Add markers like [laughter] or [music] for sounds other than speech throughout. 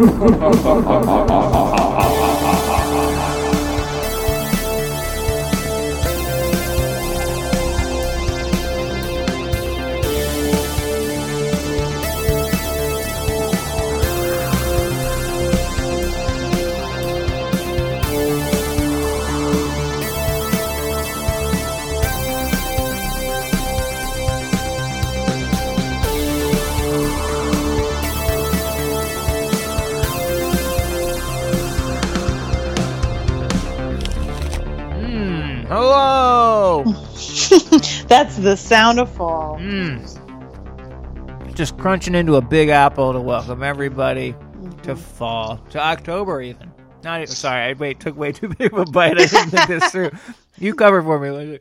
哈哈哈哈哈哈 That's the sound of fall. Mm. Just crunching into a big apple to welcome everybody to fall to October even. Not even, sorry, I wait took way too big of a bite. I didn't think this through. [laughs] You cover for me, Lindsay.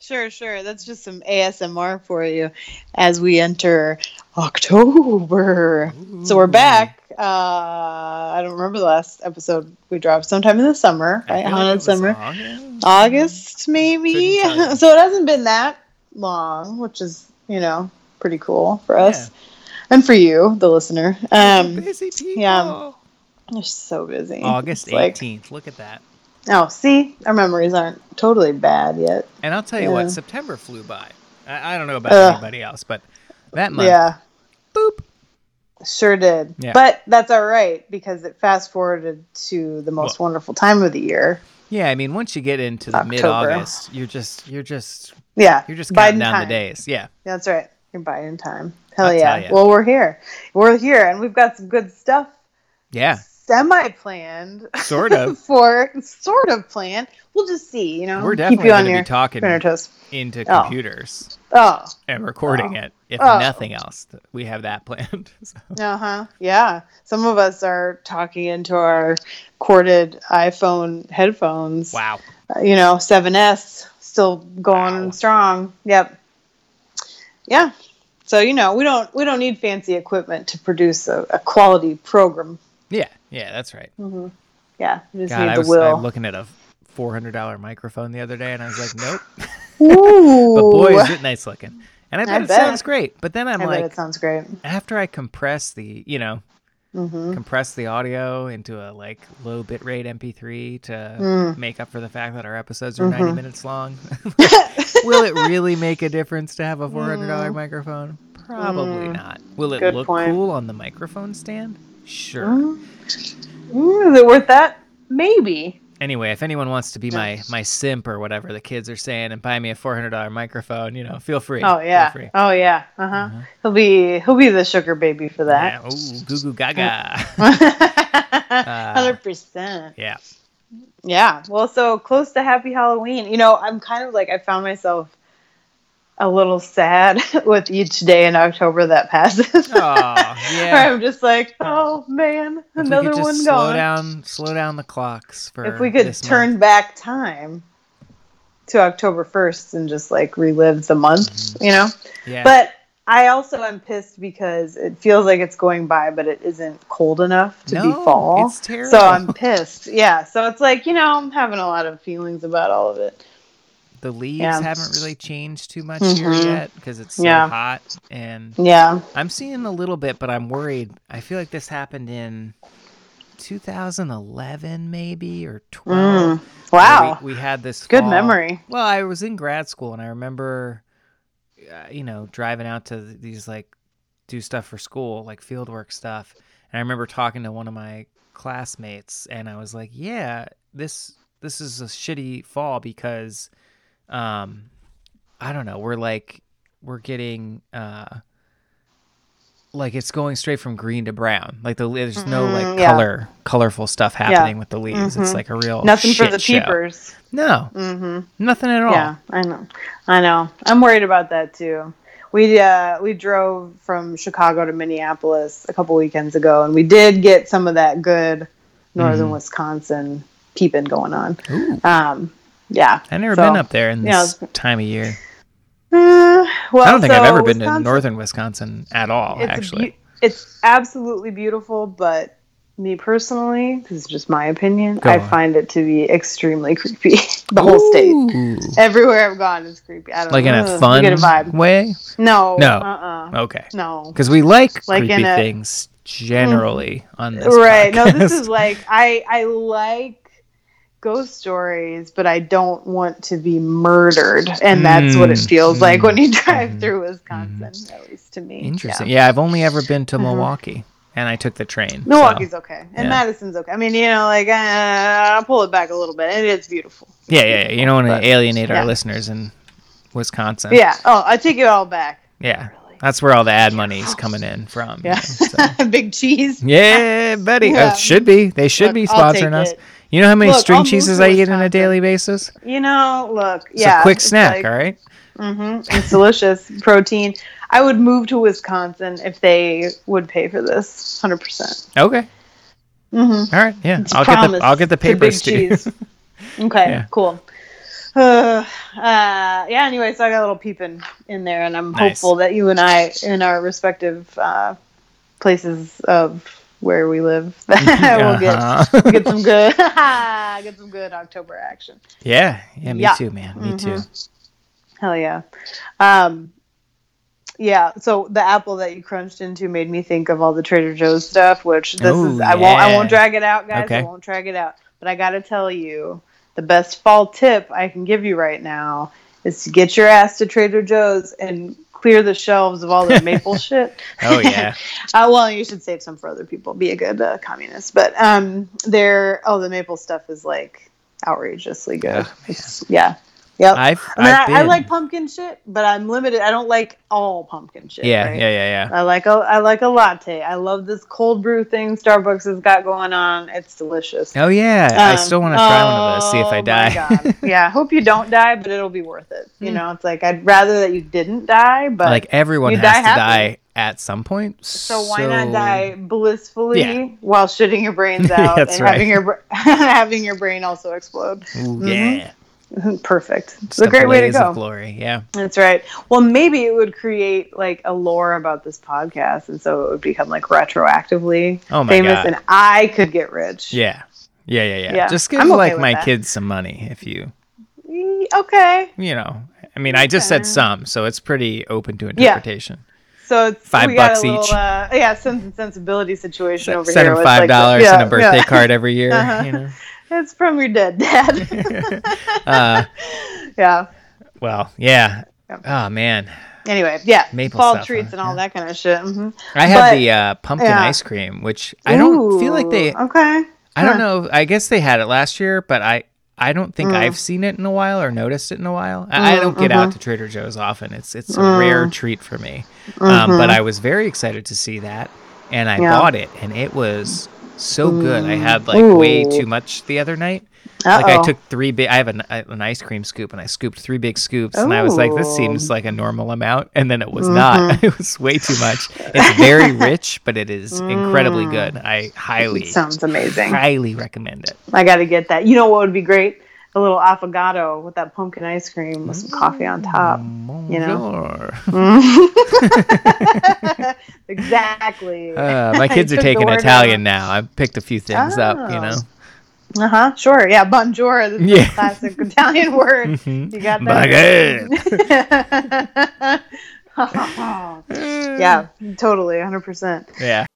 Sure, sure. That's just some ASMR for you as we enter October. So we're back. Uh, I don't remember the last episode we dropped. Sometime in the summer, right? feel like it Haunted summer. August. August, maybe. Couldn't tell you. [laughs] so it hasn't been that long, which is, you know, pretty cool for us and for you, the listener. Um, Busy people. yeah. They're so busy. August It's like- 18th. Look at that. oh, see, our memories aren't totally bad yet. And I'll tell you Yeah. what, September flew by. I, I don't know about Ugh. anybody else, but that month, Yeah. boop. Sure did. Yeah. But that's all right because it fast forwarded to the most wonderful time of the year. Yeah, I mean, once you get into the mid-August, you're just you're just Yeah. you're just counting Biden down time. the days. Yeah. That's right. You're buying time. Hell I'll yeah. Well, we're here. We're here and we've got some good stuff Yeah. semi planned Sort of. [laughs] for sort of planned. We'll just see, you know. We're Keep definitely you on going to be talking into Oh. computers Oh. and recording Oh. it. If Oh. nothing else, we have that planned. [laughs] So, Uh huh. Yeah. Some of us are talking into our corded iPhone headphones. wow. Uh, you know, 7S still going Wow. strong. Yep. Yeah. So you know, we don't we don't need fancy equipment to produce a, a quality program. Yeah. Yeah, that's right. Mm-hmm. Yeah, we just God, need I the was will. I'm looking at a four hundred dollar microphone the other day, and I was like, nope. [laughs] But boy, is it nice looking. And I bet I it bet. sounds great. But then I'm I like, it sounds great. after I compress the, you know, hmm compress the audio into a like low bitrate MP3 to Mm. make up for the fact that our episodes are Mm-hmm. 90 minutes long. [laughs] Will it really make a difference to have a $400 microphone? Probably Mm. not. Will it Good look point. cool on the microphone stand? Sure. Mm, is it worth that? Maybe. Anyway, if anyone wants to be my my simp or whatever the kids are saying and buy me a $400 microphone, you know, feel free. Oh yeah. Free. Oh yeah. Uh huh. He'll be he'll be the sugar baby for Yeah. that. Ooh, goo goo gaga. [laughs] Hundred percent. yeah. Yeah. Well, so close to Happy Halloween. You know, I'm kind of like I found myself a little sad [laughs] with each day in October that passes. Oh, [laughs] yeah. I'm just like, oh man, another could just one slow gone. down, slow down the clocks for. if we could turn month. back time to October 1st and just like relive the month, Mm-hmm. you know? yeah, But I also am pissed because it feels like it's going by, but it isn't cold enough to No, be fall. it's terrible. So I'm [laughs] pissed. Yeah. So it's like, you know, I'm having a lot of feelings about all of it. The leaves yeah. haven't really changed too much here Mhm. yet because it's so Yeah. hot, and Yeah. I'm seeing a little bit, but I'm worried. I feel like this happened in 2011, maybe or 12. Mm. Wow. we, we had this Good fall- memory. Well, I was in grad school, and I remember, uh, you know, driving out to these like do stuff for school, like fieldwork stuff. And I remember talking to one of my classmates, and I was like, "Yeah, this this is a shitty fall because, um, I don't know, we're like we're getting uh." Like it's going straight from green to brown. Like the there's no like Mm, yeah. color, colorful stuff happening with the leaves. It's Mhm. like a real Nothing for the show. peepers. No, Mm-hmm. nothing at all. Yeah, I know. I know. I'm worried about that too. We uh we drove from Chicago to Minneapolis a couple weekends ago and we did get some of that good northern Mhm. Wisconsin peeping going on. Um yeah. I've never So, been up there in this time of year. Uh, well, I don't think I've so ever been to northern Wisconsin at all, It's actually. beau- it's absolutely beautiful, but me personally, this is just my opinion, Go I on. find it to be extremely [laughs] creepy. the whole state. Everywhere I've gone is creepy. I don't Like in know. a Ugh, fun a vibe. way? No. No. Uh-uh. Okay. No. Because we like, Like creepy a- things generally on this. right. No, this is like I I like ghost stories, but I don't want to be murdered, and that's what it Mm, feels like when you drive mhm, through Wisconsin, at least to me. interesting. Yeah. Yeah. I've only ever been to Mhm. Milwaukee, and I took the train. so- Milwaukee's okay, and yeah. Madison's okay. I mean, you know, like uh, I'll pull it back a little bit. It is beautiful. Yeah, yeah, yeah. You don't want to alienate yeah. our listeners in Wisconsin. Yeah. Oh, I take it all back. Yeah. That's where all the ad money's coming in from. you Yeah. know, so. [laughs] Big cheese. Yeah, buddy. Yeah. Uh, should be. They should Look, be sponsoring us. it. You know how many Look, string I'll cheeses I eat on a daily basis? You know, look. It's yeah. a quick snack, like- all right? hmm It's delicious [laughs] protein. I would move to Wisconsin if they would pay for this, hundred percent. Okay. Mm-hmm. All right. Yeah. It's I'll get the I'll get the Big papers to. Cheese. [laughs] Okay, Yeah. cool. Uh, [sighs] uh, yeah. Anyway, so I got a little peeping in there, and I'm Nice. hopeful that you and I, in our respective uh, places of where we live, [laughs] [laughs] we'll get Uh-huh. get some good [laughs] get some good October action. yeah. Yeah, me Yeah. too, man. Me too. Mhm. Hell yeah. Um, yeah. So the apple that you crunched into made me think of all the Trader Joe's stuff, which this Ooh, is. I won't. I won't drag it out, guys. Okay. I won't drag it out. But I got to tell you, the best fall tip I can give you right now is to get your ass to Trader Joe's and clear the shelves of all the maple [laughs] shit. Oh yeah. [laughs] Uh, well, you should save some for other people. Be a good uh, communist. But um, there. Oh, the maple stuff is like outrageously good. Oh, yeah. Yep. I've, I, mean, I've I, I like pumpkin shit, but I'm limited. I don't like all pumpkin shit. yeah, right? yeah, yeah, yeah. I like a I like a latte. I love this cold brew thing Starbucks has got going on. It's delicious. Oh yeah. I Um, still want to try one of those. See if oh I die. [laughs] Yeah, I hope you don't die, but it'll be worth it. You Mm. know, it's like I'd rather that you didn't die, but like everyone has die to happy. die at some point. so why not die blissfully Yeah. while shitting your brains [laughs] out and right. having your [laughs] having your brain also explode? Ooh, Mhm. Yeah. [laughs] Perfect. It's a great way to go. Of glory. Yeah. That's right. Well, maybe it would create like a lore about this podcast, and so it would become like retroactively Oh famous, God. and I could get rich. Yeah. Yeah, yeah, yeah. Yeah, Just give okay like my that. kids some money if you, Mm, Okay. you know. I mean, I just said some, so it's pretty open to Yeah. interpretation. So it's Five we got bucks a little, each. Uh, yeah, sense and sensibility situation over Send here. with, five like, dollars yeah, and a birthday yeah. card every year. [laughs] Uh-huh. You know. It's from your dead dad. [laughs] [laughs] Uh, yeah. well, yeah. Yeah. Oh man, Anyway, yeah. Maple fall stuff, treats huh? and all Yeah. that kind of shit. hmm I had But- the uh, pumpkin yeah. ice cream, which I don't feel like they. Okay. I don't know. I guess they had it last year, but I. I don't think Mm. I've seen it in a while or noticed it in a while. I, I Mm, don't get mhm. out to Trader Joe's often. It's it's a Mm. rare treat for me. Um, but Mhm. I was very excited to see that, and I Yeah. bought it, and it was so good. I had like way too much the other night. Like I took three big. I have an, an ice cream scoop, and I scooped three big scoops, and I was like, "This seems like a normal amount," and then it was not. Mhm. [laughs] it was way too much. It's very rich, but it is incredibly Mm. good. I highly, Sounds amazing. highly recommend it. I got to get that. You know what would be great? A little affogato with that pumpkin ice cream with some coffee on top. You know? [laughs] Exactly. Uh, my [laughs] kids are taking Italian now. I picked a few things up. You Oh. know. Uh huh. Sure. Yeah. Bonjour. That's Yeah. a classic Italian word. [laughs] Mhm. You got Baguette. that. yeah. Totally. 100%. Yeah.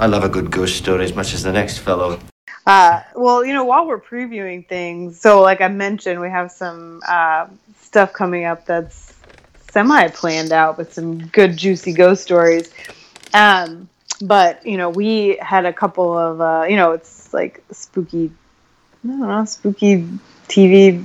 I love a good ghost story as much as the next fellow. Uh, well, you know, while we're previewing things, so like I mentioned, we have some uh, stuff coming up that's semi planned out with some good, juicy ghost stories. Um, but you know, we had a couple of, uh, you know, it's like spooky, I don't know, spooky TV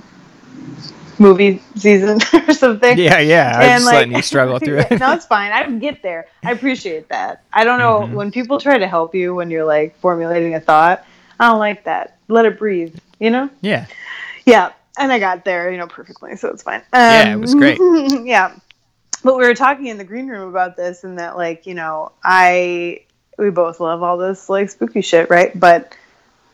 movie season [laughs] or something. Yeah, yeah. I'm And, just like- letting you struggle [laughs] through it. no, it's fine. I can get there. I appreciate that. I don't know Mhm. when people try to help you when you're like formulating a thought. I don't like that. Let it breathe. You know? yeah. Yeah. And I got there, you know, perfectly, so it's fine. Um, Yeah, it was great. [laughs] yeah. But we were talking in the green room about this, and that, like, you know, I we both love all this like spooky shit, right? But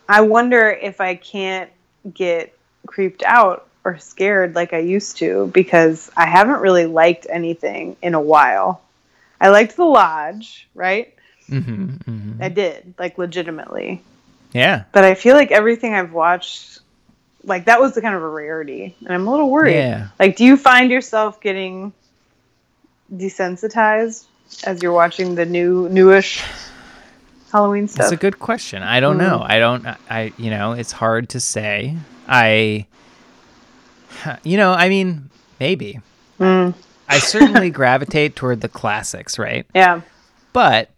I wonder if I can't get creeped out or scared like I used to because I haven't really liked anything in a while. I liked the lodge, right? hmm hmm I did, like legitimately. Yeah. but I feel like everything I've watched, like that was the kind of a rarity, and I'm a little worried. Yeah. Like, do you find yourself getting desensitized as you're watching the new newish Halloween stuff? That's a good question. I don't know. I don't. I you know, it's hard to say. I. [laughs] You know, I mean, maybe. Mm, I certainly [laughs] gravitate toward the classics, right? yeah. But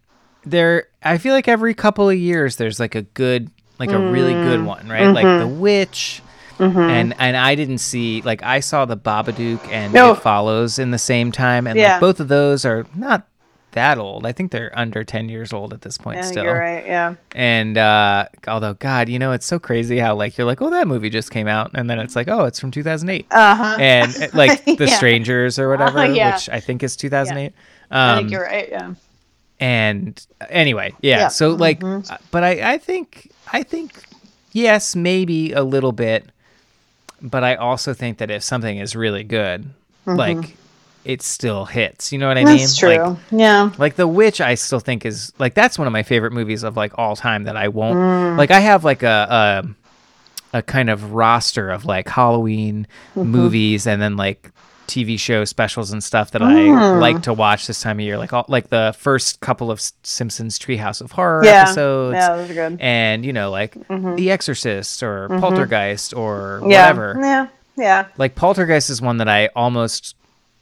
there, I feel like every couple of years there's like a good, like a really Mm. good one, right? Like Mm-hmm. The Witch. And and I didn't see like I saw the Babadook and No. It Follows in the same time, and Yeah. like both of those are not that old. I think they're under ten years old at this point I think still. you're right. Yeah. And uh, although God, you know, it's so crazy how like you're like, oh, that movie just came out, and then it's like, oh, it's from 2008, Uh huh. and uh, [laughs] like The Yeah. Strangers or whatever, Uh, yeah. which I think is 2008. I Um, think you're right. Yeah. and anyway, yeah. Yeah. So like, Mhm. uh, but I I think I think yes, maybe a little bit, but I also think that if something is really good, like it still hits. You know what I mean? Mm-hmm. That's true. Like, yeah. like The Witch, I still think is like that's one of my favorite movies of like all time that I won't Mm. like. I have like a a, a kind of roster of like Halloween Mm-hmm. movies and then like TV show specials and stuff that Mm. I like to watch this time of year. Like all like the first couple of Simpsons Treehouse of Horror Yeah. episodes. Yeah, those are good. And you know, like The Exorcist or Poltergeist or Mm-hmm. Yeah. whatever. Yeah. Yeah. Like Poltergeist is one that I almost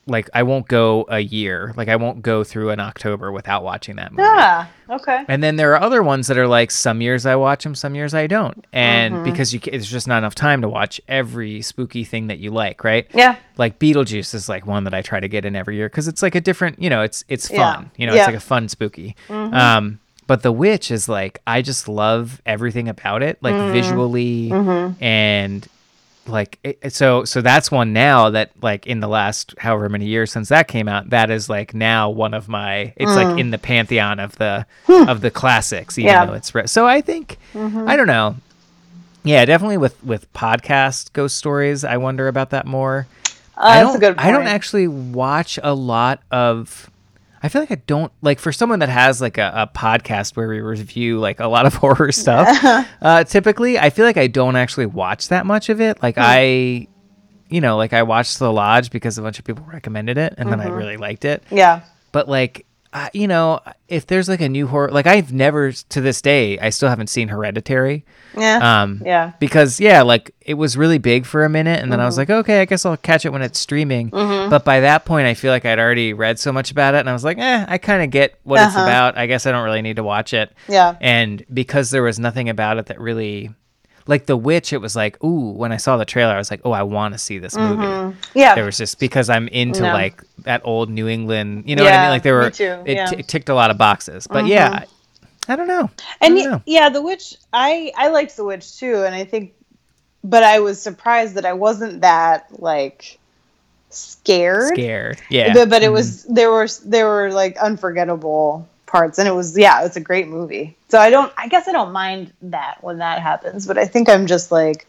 like. I won't go a year. Like I won't go through an October without watching that movie. Yeah. Okay. And then there are other ones that are like some years I watch them, some years I don't, and Mm-hmm. because you it's just not enough time to watch every spooky thing that you like, right? Yeah. Like Beetlejuice is like one that I try to get in every year because it's like a different, you know, it's it's fun, Yeah. you know, Yeah. it's like a fun spooky. Um, but The Witch is like I just love everything about it, like visually and like it, so so that's one now that like in the last however many years since that came out that is like now one of my it's like in the pantheon of the of the classics even Yeah. though it's re- so i think i don't know yeah definitely with with podcast ghost stories i wonder about that more Uh, I that's don't, a good point. I don't actually watch a lot of. I feel like I don't like for someone that has like a, a podcast where we review like a lot of [laughs] horror stuff. [laughs] uh, typically, I feel like I don't actually watch that much of it. Like I, you know, like I watched The Lodge because a bunch of people recommended it, and Mm-hmm. then I really liked it. Yeah. But like, I, you know, if there's like a new horror, like I've never to this day, I still haven't seen Hereditary. Yeah. Um, yeah. because yeah, like it was really big for a minute, and then I was Mm-hmm. like, okay, I guess I'll catch it when it's streaming. But by that point, I feel like I'd already read so much about it, and I was like, eh, I kind of get what it's Uh-huh. about. I guess I don't really need to watch it. Yeah. And because there was nothing about it that really, like The Witch, it was like, ooh, when I saw the trailer, I was like, oh, I want to see this movie. Yeah. There was just because I'm into Yeah. like that old New England, you know what I mean? Like there were, it, yeah. Mm-hmm. t- ticked a lot of boxes. But yeah, I, I don't know. And don't know. yeah, the witch. I I liked the witch too, and I think, but I was surprised that I wasn't that like scared. Scared. Yeah. But, but it was there were there were like unforgettable parts, and it was yeah, it's a great movie. So I don't. I guess I don't mind that when that happens, but I think I'm just like.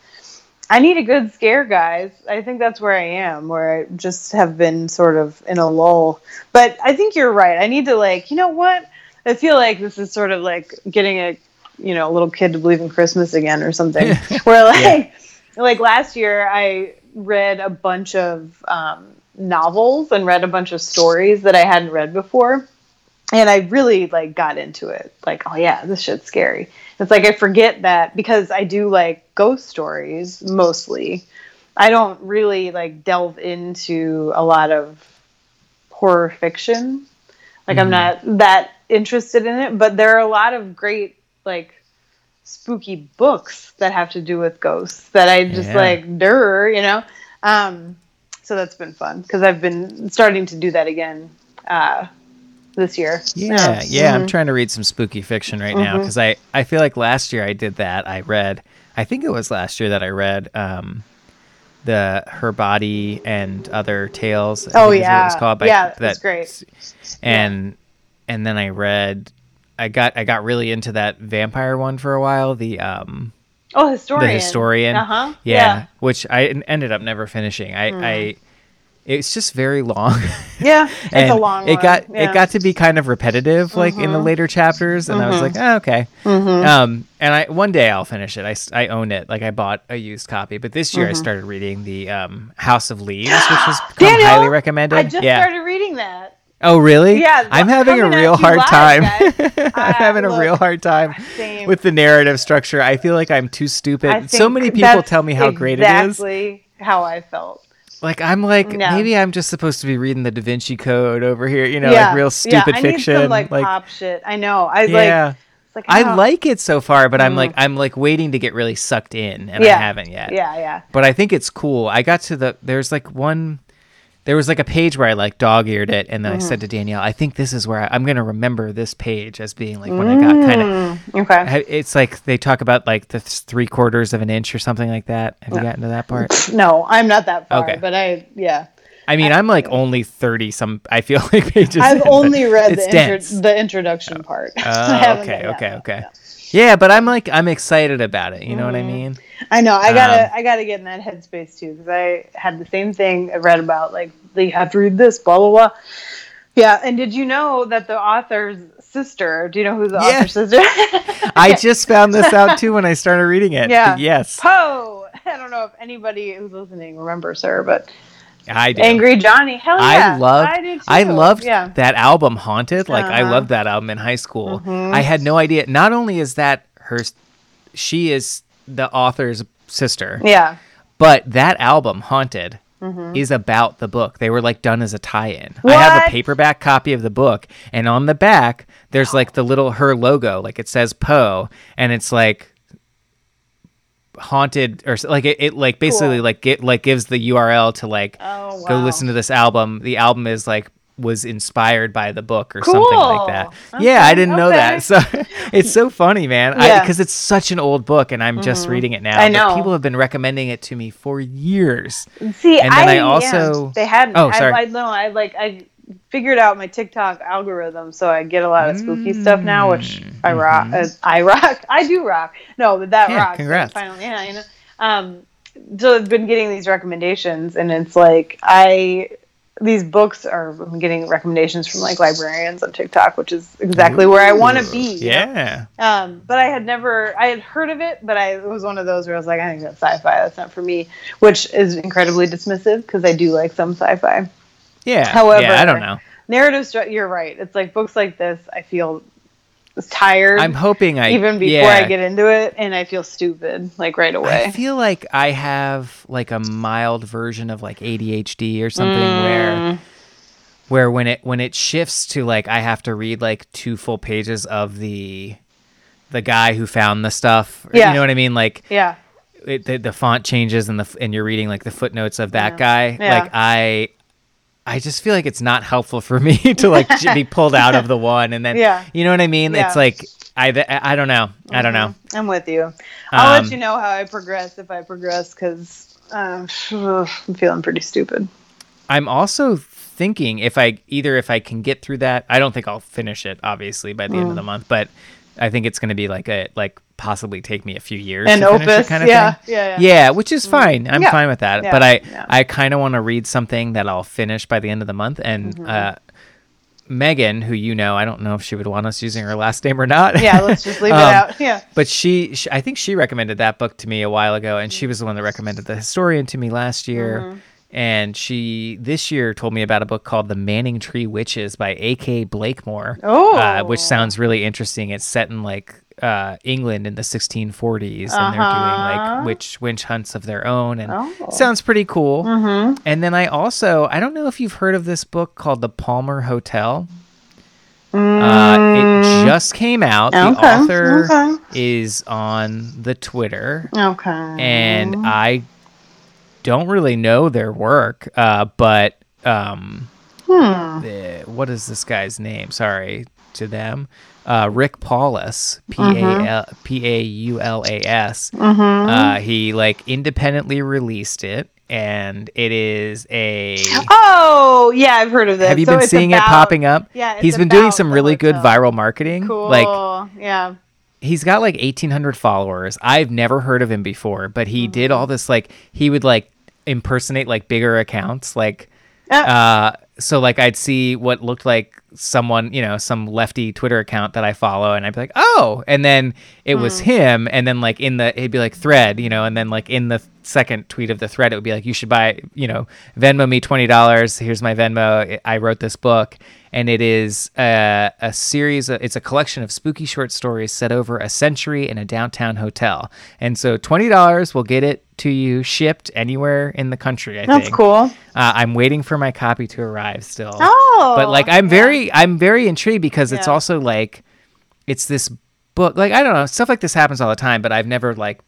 I need a good scare, guys. I think that's where I am, where I just have been sort of in a lull. But I think you're right. I need to like, you know what? I feel like this is sort of like getting a, you know, a little kid to believe in Christmas again or something. [laughs] where like, like last year I read a bunch of um, novels and read a bunch of stories that I hadn't read before, and I really like got into it. Like, oh yeah, this shit's scary. It's like I forget that because I do like ghost stories mostly. I don't really like delve into a lot of horror fiction. Like I'm not that interested in it, but there are a lot of great like spooky books that have to do with ghosts that I just Yeah. like der, you know. Um, so that's been fun because I've been starting to do that again uh, this year. Yeah, yeah. Mm-hmm. I'm trying to read some spooky fiction right now because I, I feel like last year I did that. I read, I think it was last year that I read um, the Her Body and Other Tales. I Oh, what it was yeah. called. by- Yeah, that's great. And and then I read, I got I got really into that vampire one for a while. The um Oh, historian. the historian. Uh huh. Yeah, which I ended up never finishing. I, Hmm. I it's just very long. [laughs] Yeah, it's a long it one. got yeah. it got to be kind of repetitive like in the later chapters and i was like oh, okay. Um and i one day i'll finish it. I, I own it. Like i bought a used copy but this year i started reading the um house of leaves which [gasps] Daniel, highly recommended. I just yeah. started reading that. oh really? Yeah, i'm [laughs] having a real hard live, time. i'm Uh, having a real hard time Same. with the narrative structure. I feel like i'm too stupid. So many [laughs] people tell me how great it is. Exactly how I felt. Like i'm like Yeah. maybe i'm just supposed to be reading the da vinci code over here you know yeah, like real stupid yeah, I fiction Need some, like, pop shit. I know. I yeah like. Like I oh. like it so far, but I'm mm-hmm. like I'm like waiting to get really sucked in, and Yeah. I haven't yet. Yeah, yeah. But I think it's cool. I got to the there's like one there was like a page where I like dog eared it, and then I Mm-hmm. said to Danielle, I think this is where I, I'm gonna remember this page as being like when I got kind of. Mm, Okay. It's like they talk about like the three quarters of an inch or something like that. Have you gotten to that part? [laughs] No, I'm not that far, Okay. but I yeah. I mean, I'm like only thirty some. I feel [laughs] like pages. I've but only read the intro- the introduction part. [laughs] Oh, okay, okay, okay. yeah. Yeah, but I'm like I'm excited about it. You know what I mean? I know. I gotta. Um, I gotta get in that headspace too because I had the same thing I read about. Like they have to read this, blah blah blah. Yeah, and did you know that the author's sister? Do you know who the Yeah. author's sister? [laughs] I just found this out too when I started reading it. Yeah. Yes, Poe. I don't know if anybody who's listening remembers her, but I do. Angry Johnny. Hell yeah, I loved. I, I, loved Yeah. that album, Haunted. Like I Uh-huh. loved that album in high school. I had no idea. Not only is that her, she is the author's sister, Yeah. but that album, Haunted. Mm-hmm. Is about the book. They were like done as a tie-in. I have a paperback copy of the book, and on the back there's like the little her logo, like it says Poe, and it's like haunted or like it, it like basically Cool. like it like gives the URL to like Oh, go listen to this album. The album is like was inspired by the book or something like that. Cool. Yeah, I didn't know that. [laughs] So it's so funny, man. Yeah. Mm-hmm. Because it's such an old book, and I'm just reading it now. I know. people have been recommending it to me for years. See, And then I yeah, also- they had. Oh, sorry. I, I know. I like. I figured out my TikTok algorithm, so I get a lot of spooky stuff now, which I rock. Uh, I rock. [laughs] I do rock. No, but that Mm-hmm. Yeah, rocks. congrats. Finally, yeah, you know. Um, so I've been getting these recommendations, and it's like I. These books are I'm getting recommendations from like librarians on TikTok, which is exactly where I want to be. Yeah. Um, but I had never, I had heard of it, but I it was one of those where I was like, I think that's sci-fi. That's not for me, which is incredibly dismissive because I do like some sci-fi. Yeah. However, yeah, I don't know. Narrative, stru- you're right. It's like books like this. I feel tired I'm hoping I even before yeah. I get into it, and I feel stupid like right away. I feel like I have like a mild version of like ADHD or something Mm. where where when it when it shifts to like I have to read like two full pages of the the guy who found the stuff. Yeah. You know what I mean? Like yeah, it, the, the font changes and the and you're reading like the footnotes of that guy. Yeah. Like I I just feel like it's not helpful for [laughs] me to like be pulled out of the [laughs] one and then Yeah. you know what I mean? Yeah. It's like I I don't know. I don't know. I'm with you. I'll Um, let you know how I progress if I progress because um, [sighs] I'm feeling pretty stupid. I'm also thinking if I either if I can get through that, I don't think I'll finish it obviously by the end of Mm. the month, but I think it's going to be like a like possibly take me a few years An to finish it opus, kind of yeah, thing. yeah, yeah. yeah, which is fine. I'm Yeah. fine with that. Yeah, But I. I kind of want to read something that I'll finish by the end of the month and Mm-hmm. uh Megan, who you know, I don't know if she would want us using her last name or not. Yeah, let's just leave it [laughs] Um, out. Yeah. But she, sh I think she recommended that book to me a while ago, and she was the one that recommended The Historian to me last year. Mm-hmm. And she this year told me about a book called The Manningtree Witches by A.K. Blakemore, uh, which Oh. sounds really interesting. It's set in like uh, England in the 1640s, and they're doing Uh-huh. like witch witch hunts of their own, and Oh. sounds pretty cool. Mm-hmm. And then I also I don't know if you've heard of this book called The Palmer Hotel. Uh, it just came out. The Mm. Author okay. is on the Twitter, Okay. and I don't really know their work. Uh, but um, Hmm. the- what is this guy's name? Sorry to them. Uh, Rick Paulus, P Mm-hmm. A L P A U L A S. Uh, he like independently released it, and it is a. Oh, yeah, I've heard of this. Have you So been seeing it popping up? Yeah, he's been doing some really good viral marketing. Cool. Like yeah. he's got like 1800 followers i've never heard of him before but he did Mm-hmm. all this like he would like impersonate like bigger accounts like Uh, so like I'd see what looked like someone, you know, some lefty Twitter account that I follow, and I'd be like, oh, and then it was Hmm. him, and then like in the it'd be like thread, you know, and then like in the second tweet of the thread, it would be like, you should buy, you know, Venmo me twenty dollars. Here's my Venmo. I wrote this book, and it is a, a series. Of, it's a collection of spooky short stories set over a century in a downtown hotel, and so twenty dollars will get it to you shipped anywhere in the country. I That's think. cool. Uh, I'm waiting for my copy to arrive still. Oh, but like I'm very I'm very intrigued because it's also like it's this book like I don't know, stuff like this happens all the time, but I've never like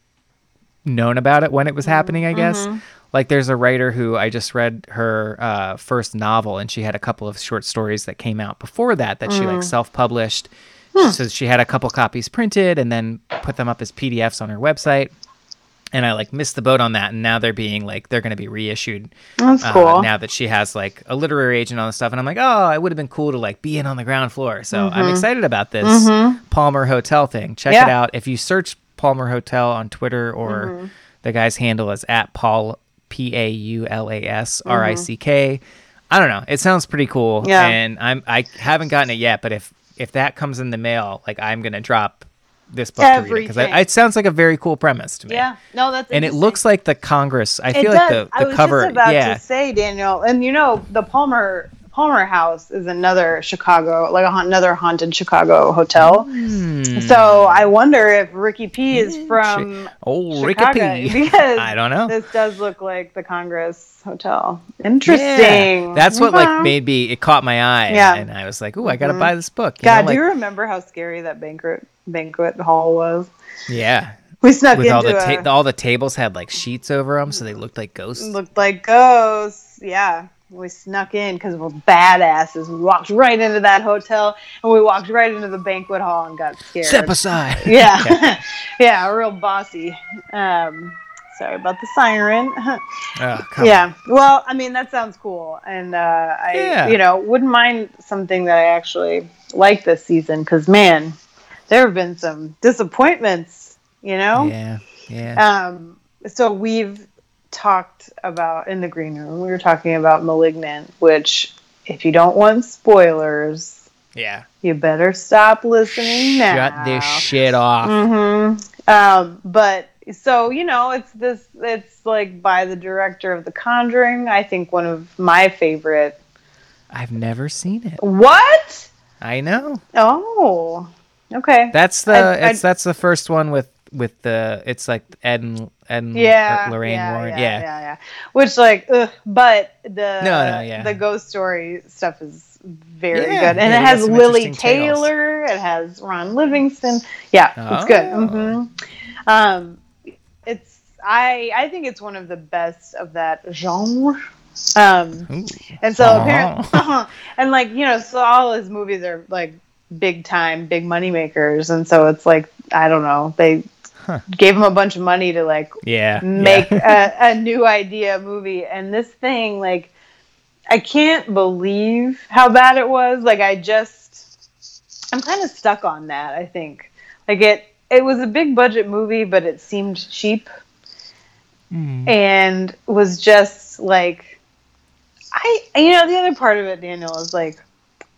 known about it when it was happening, I guess. Mm-hmm. Like there's a writer who I just read her uh, first novel and she had a couple of short stories that came out before that that she Mm. like self-published. So she had a couple copies printed and then put them up as PDFs on her website. And I like missed the boat on that, and now they're being like they're going to be reissued That's uh, cool. now that she has like a literary agent on the stuff and i'm like oh it would have been cool to like be in on the ground floor so i'm excited about this palmer hotel thing check it Mm-hmm. Out if you search palmer hotel on twitter or Mm-hmm. the guy's handle is at paul p-a-u-l-a-s-r-i-c-k i don't know it sounds pretty cool Mm-hmm. Yeah. and i'm i haven't gotten it yet but if if that comes in the mail like i'm gonna drop this book because Everything. it sounds like a very cool premise to me yeah, no, that's and it looks like the congress i It feel like does. the, I the was cover just about yeah to say, Daniel, and you know, the Palmer Palmer House is another Chicago, like a, another haunted Chicago hotel. Hmm. So I wonder if Ricky P is from Oh, Ricky Chicago P. [laughs] because I don't know. This does look like the Congress Hotel. Interesting. Yeah. That's what like Okay. made me it caught my eye. Yeah. Mm-hmm. And I was like, oh, I got to buy this book." You God, know, do you remember how scary that banquet banquet hall was? yeah. We snuck With into all the a, all the tables had like sheets over them so they looked like ghosts. looked like ghosts. Yeah, we snuck in because we're badasses. We walked right into that hotel and we walked right into the banquet hall and got scared. Step aside. [laughs] yeah, [laughs] yeah, real bossy. Um, sorry about the siren. Oh, [laughs] come yeah, well, I mean that sounds cool, and uh, I, Yeah. you know, wouldn't mind something that I actually like this season because man, there have been some disappointments. You know. Yeah. Yeah. um, so we've talked about in the green room. We were talking about *Malignant*, which, if you don't want spoilers, yeah. you better stop listening now. Shut this shit off. hmm Um, but so you know, it's this. It's like by the director of *The Conjuring*. I think one of my favorite. I've never seen it. What? I know. Oh, okay. That's the I- I- it's that's the first one with with the it's like Ed and Ed and yeah, Lorraine yeah, Warren. Yeah, Yeah. yeah, yeah. Which like, ugh, but the No, no, yeah. the ghost story stuff is very Yeah, good, and it has Lili interesting tales. Taylor. It has Ron Livingston. Yeah, it's good. Oh. hmm Um, it's I I think it's one of the best of that genre. Um, Ooh. and so Uh-huh. apparently, [laughs] and like you know, so all his movies are like big time, big money makers, and so it's like I don't know, they Huh. gave him a bunch of money to like Yeah. make yeah. a, a new idea movie, and this thing like I can't believe how bad it was. Like I just I'm kind of stuck on that. I think like it it was a big budget movie, but it seemed cheap Mm. and was just like I you know the other part of it Daniel is like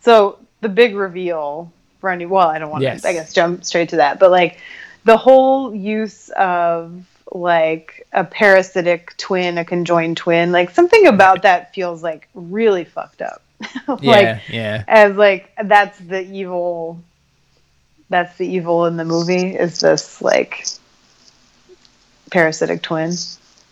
so the big reveal for any well I don't want Yes. to I guess jump straight to that but like the whole use of like a parasitic twin a conjoined twin like something about that feels like really fucked up [laughs] like Yeah. yeah. as like that's the evil that's the evil in the movie is this like parasitic twin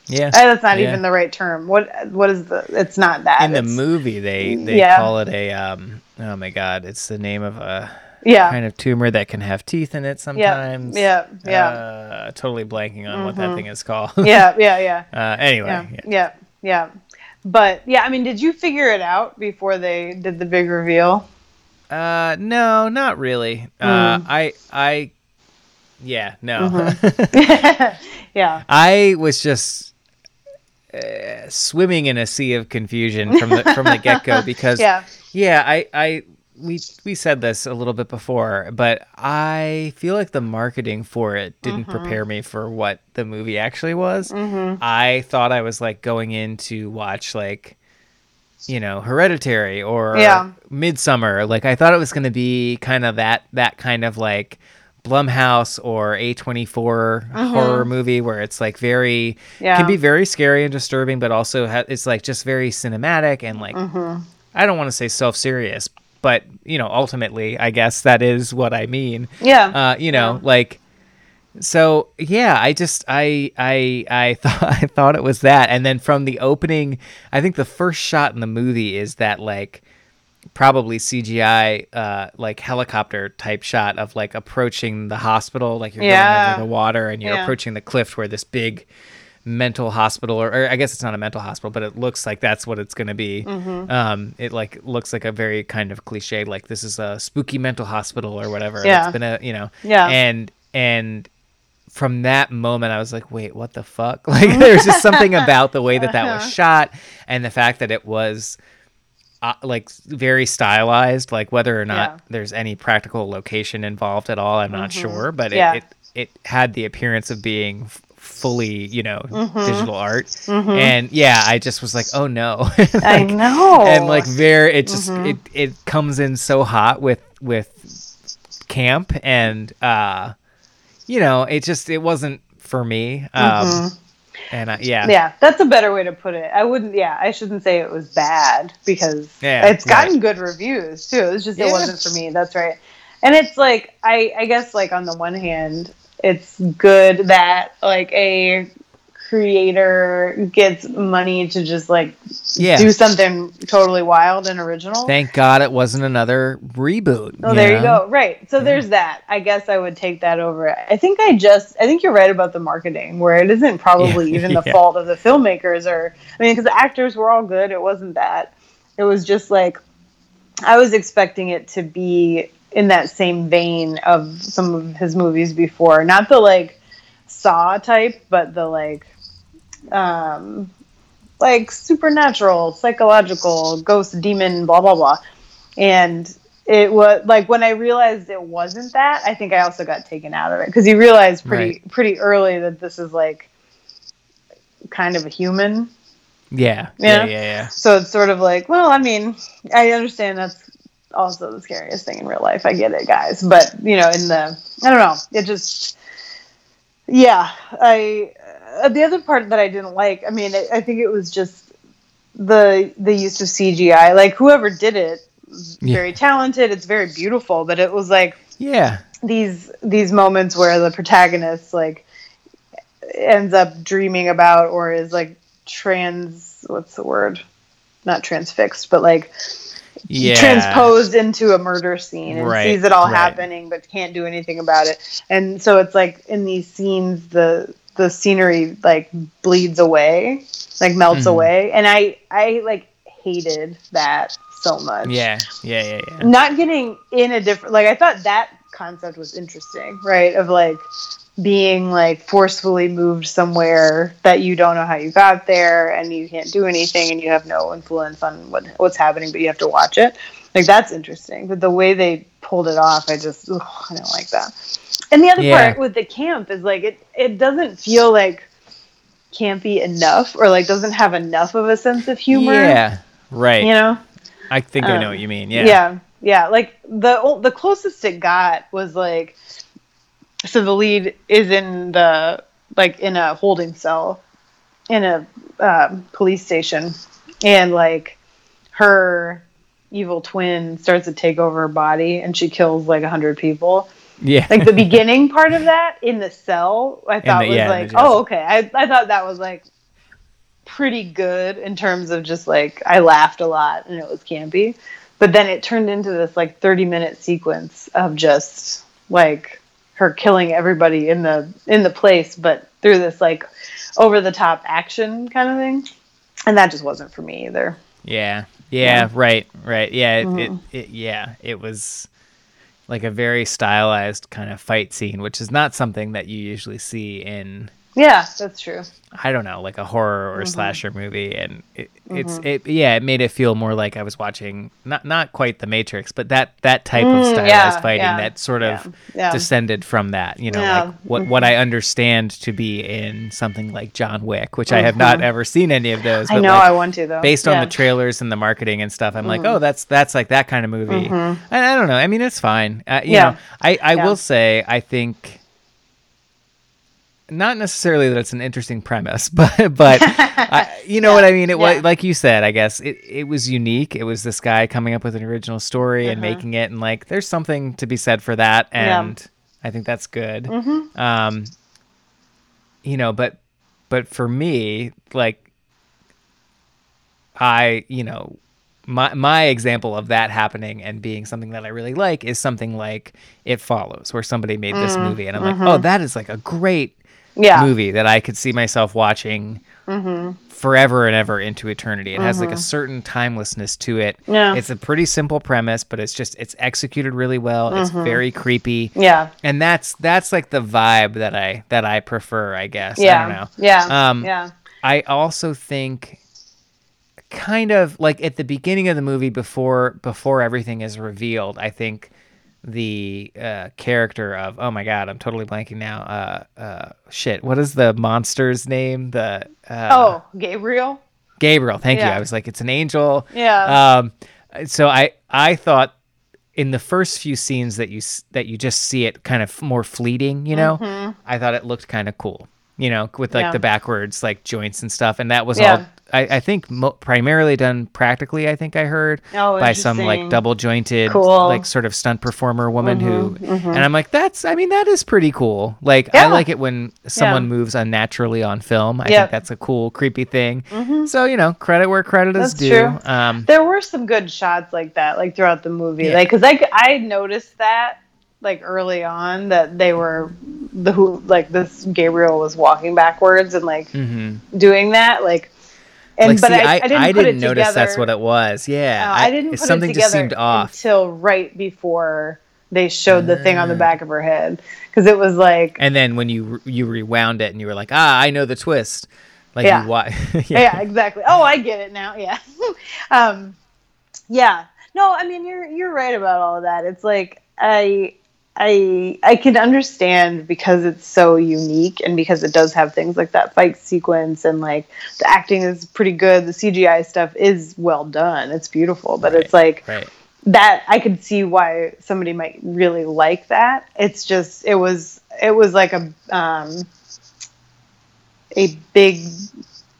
Yeah. uh, that's not Yeah. even the right term. What what is the? It's not that. in the movie they they Yeah. call it a um oh my god it's the name of a Yeah. kind of tumor that can have teeth in it sometimes Yeah. Yeah. uh, totally blanking on what that Mhm. thing is called yeah. [laughs] Yeah. Yeah. uh, anyway Yeah. yeah. Yeah. Yeah. But yeah, I mean, did you figure it out before they did the big reveal? uh no not really uh Mm. i i yeah no Mm-hmm. [laughs] [laughs] yeah. i was just uh, swimming in a sea of confusion from the from the get-go because Yeah. Yeah, I, I, we, we said this a little bit before, but I feel like the marketing for it didn't Mm-hmm. prepare me for what the movie actually was. Mm-hmm. I thought I was like going in to watch like you know, Hereditary or Yeah. Midsommar. Like I thought it was going to be kind of that that kind of like Blumhouse or A24 horror movie where it's like very Mm-hmm. Yeah. can be very scary and disturbing but also ha- it's like just very cinematic and like Mm-hmm. I don't want to say self-serious, but you know, ultimately I guess that is what I mean. Yeah. Uh, you know, like so yeah, I just I I I [laughs] thought I thought it was that, and then from the opening, I think the first shot in the movie is that like probably CGI uh like helicopter type shot of like approaching the hospital, like you're Yeah. going over the water and you're Yeah. approaching the cliff where this big mental hospital or, or I guess it's not a mental hospital, but it looks like that's what it's gonna be. Mm-hmm. Um, it like looks like a very kind of cliche, like this is a spooky mental hospital or whatever. Yeah. It's been a you know Yeah. and and from that moment I was like, wait, what the fuck? [laughs] Like there's just something about the way that that [laughs] Uh-huh. was shot and the fact that it was uh, like very stylized, like whether or not Yeah. Mm-hmm. there's any practical location involved at all, I'm not sure, but it, Yeah. it it had the appearance of being fully, you know, Mm-hmm. digital art. And yeah, I just was like, oh no. [laughs] I know. and like very it just Mm-hmm. it it comes in so hot with with camp and uh you know it just it wasn't for me um and I, yeah Mm-hmm. yeah, that's a better way to put it. I wouldn't. Yeah, I shouldn't say it was bad because Yeah, it's gotten right. good reviews too. It's just it wasn't for me. That's right. And it's like I, I guess like on the one hand, it's good that like a creator gets money to just like yeah do something totally wild and original. thank god it wasn't another reboot Oh, there you go. Right. So there's that. I guess I would take that over. I think I just, I think you're right about the marketing, where it isn't probably Yeah. even the [laughs] Yeah. fault of the filmmakers or, I mean, because the actors were all good. It wasn't that. It was just like, I was expecting it to be in that same vein of some of his movies before. Not the like Saw type, but the like, um, like supernatural, psychological, ghost, demon, blah, blah, blah. And it was like when I realized it wasn't that, I think I also got taken out of it because you realize pretty pretty early that this is like kind of a human. yeah Yeah. yeah yeah yeah So it's sort of like, well, I mean, I understand that's also the scariest thing in real life. I get it, guys, but you know, in the I don't know, it just yeah, I uh, the other part that I didn't like, I mean, I, I think it was just the the use of CGI. Like whoever did it was Yeah. very talented. It's very beautiful, but it was like yeah these these moments where the protagonist like ends up dreaming about or is like trans what's the word not transfixed but like yeah. transposed into a murder scene and Right, sees it all right. happening but can't do anything about it. And so it's like in these scenes the the scenery like bleeds away like melts Mhm. away. And i i like hated that so much. Yeah yeah yeah yeah. Not getting in a different like i thought that concept was interesting right? Of like being like forcefully moved somewhere that you don't know how you got there and you can't do anything and you have no influence on what what's happening but you have to watch it. Like that's interesting. But the way they pulled it off i just ugh, i don't like that. And the other Yeah. part with the camp is like it it doesn't feel like campy enough or like doesn't have enough of a sense of humor. Yeah right. You know? I think i know um, what you mean. Yeah. yeah, yeah. Like the the closest it got was like, so the lead is in the like in a holding cell in a um, police station, and like her evil twin starts to take over her body, and she kills like a hundred people. yeah Like the [laughs] beginning part of that in the cell, I thought the- was yeah, like, oh, okay. I I thought that was like pretty good in terms of just like I laughed a lot and it was campy. But then it turned into this like 30 minute sequence of just like her killing everybody in the in the place but through this like over the top action kind of thing. And that just wasn't for me either. Yeah. Yeah, right, right. Yeah, it, Mm-hmm. it, it yeah, it was like a very stylized kind of fight scene, which is not something that you usually see in Yeah, that's true. I don't know, like a horror Mm-hmm. or slasher movie, and it, it's it yeah, it made it feel more like I was watching not not quite The Matrix, but that that type of stylized Mm, yeah, fighting yeah, that sort of yeah, descended from that. You know, like what what I understand to be in something like John Wick, which I have not ever seen any of those. Mm-hmm. I know like, I want to though. based on. Mm-hmm. the trailers and the marketing and stuff, I'm like, oh, that's that's like that kind of movie. I, I don't know. I mean, it's fine. Uh, you Yeah. know, I I will say I think not necessarily that it's an interesting premise, [laughs] but but I, [laughs] you know what I mean. It Yeah. was like you said. I guess it it was unique. It was this guy coming up with an original story and Uh-huh. making it, and like there's something to be said for that, Yeah. Mm-hmm. and I think that's good. Um, you know, but but for me, like I, you know, my my example of that happening and being something that I really like is something like It Follows, where somebody made this movie, and I'm like, oh, that is like a great Mm-hmm. Yeah. movie that I could see myself watching forever and ever into eternity. It has like a certain timelessness to it. Mm-hmm. Yeah. It's a pretty simple premise, but it's just it's executed really well. It's Mm-hmm. very creepy. Yeah. And that's that's like the vibe that I that I prefer, I guess. Yeah. I don't know. Yeah. Um, yeah. I also think kind of like at the beginning of the movie before before everything is revealed, I think the uh, character of oh my god, I'm totally blanking now. Uh, uh, shit, what is the monster's name? The uh, Oh, Gabriel. Gabriel. Thank you. I was like, it's an angel. Yeah. Um, so I I thought in the first few scenes that you that you just see it kind of more fleeting, you know, I thought it looked kind of cool, you know, with like Mm-hmm. Yeah. the backwards like joints and stuff, and that was Yeah. all. I, I think mo- primarily done practically. I think I heard Oh, by some like double jointed, Cool. Mm-hmm, like sort of stunt performer woman who, and I'm like, that's. I mean, that is pretty cool. Like I like it when someone Yeah. moves unnaturally on film. I Yep. think that's a cool, creepy thing. So you know, credit where credit is That's due. true. Um, There were some good shots like that, like throughout the movie. Yeah. Like, cause I, I noticed that like early on that they were the who like this Gabriel was walking backwards and like mhm. doing that like. And like, but see, I, I, I didn't, put it notice that's what it was. Yeah, Uh, I, didn't put something it together just seemed off. until right before they showed the thing on the back of her head because it was like And then when you you rewound it and you were like, ah, I know the twist. Like Yeah. you [laughs] wa- yeah. exactly oh i get it now yeah [laughs] um yeah no i mean you're you're right about all of that it's like i i i can understand because it's so unique and because it does have things like that fight sequence and like the acting is pretty good the cgi stuff is well done it's beautiful but it's like right. that I could see why somebody might really like that. It's just it was it was like a um a big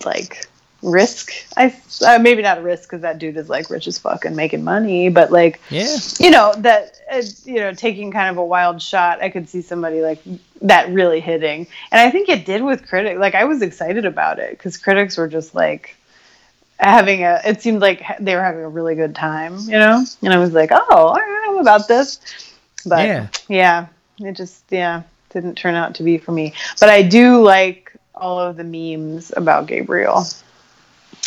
like risk. I uh, maybe not a risk because that dude is like rich as fuck and making money, but like Yeah. you know that uh, you know taking kind of a wild shot. I could see somebody like that really hitting, and I think it did with critics. Like I was excited about it because critics were just like having a it seemed like they were having a really good time you know and i was like oh all right, i'm about this but Yeah. yeah it just yeah didn't turn out to be for me but i do like all of the memes about gabriel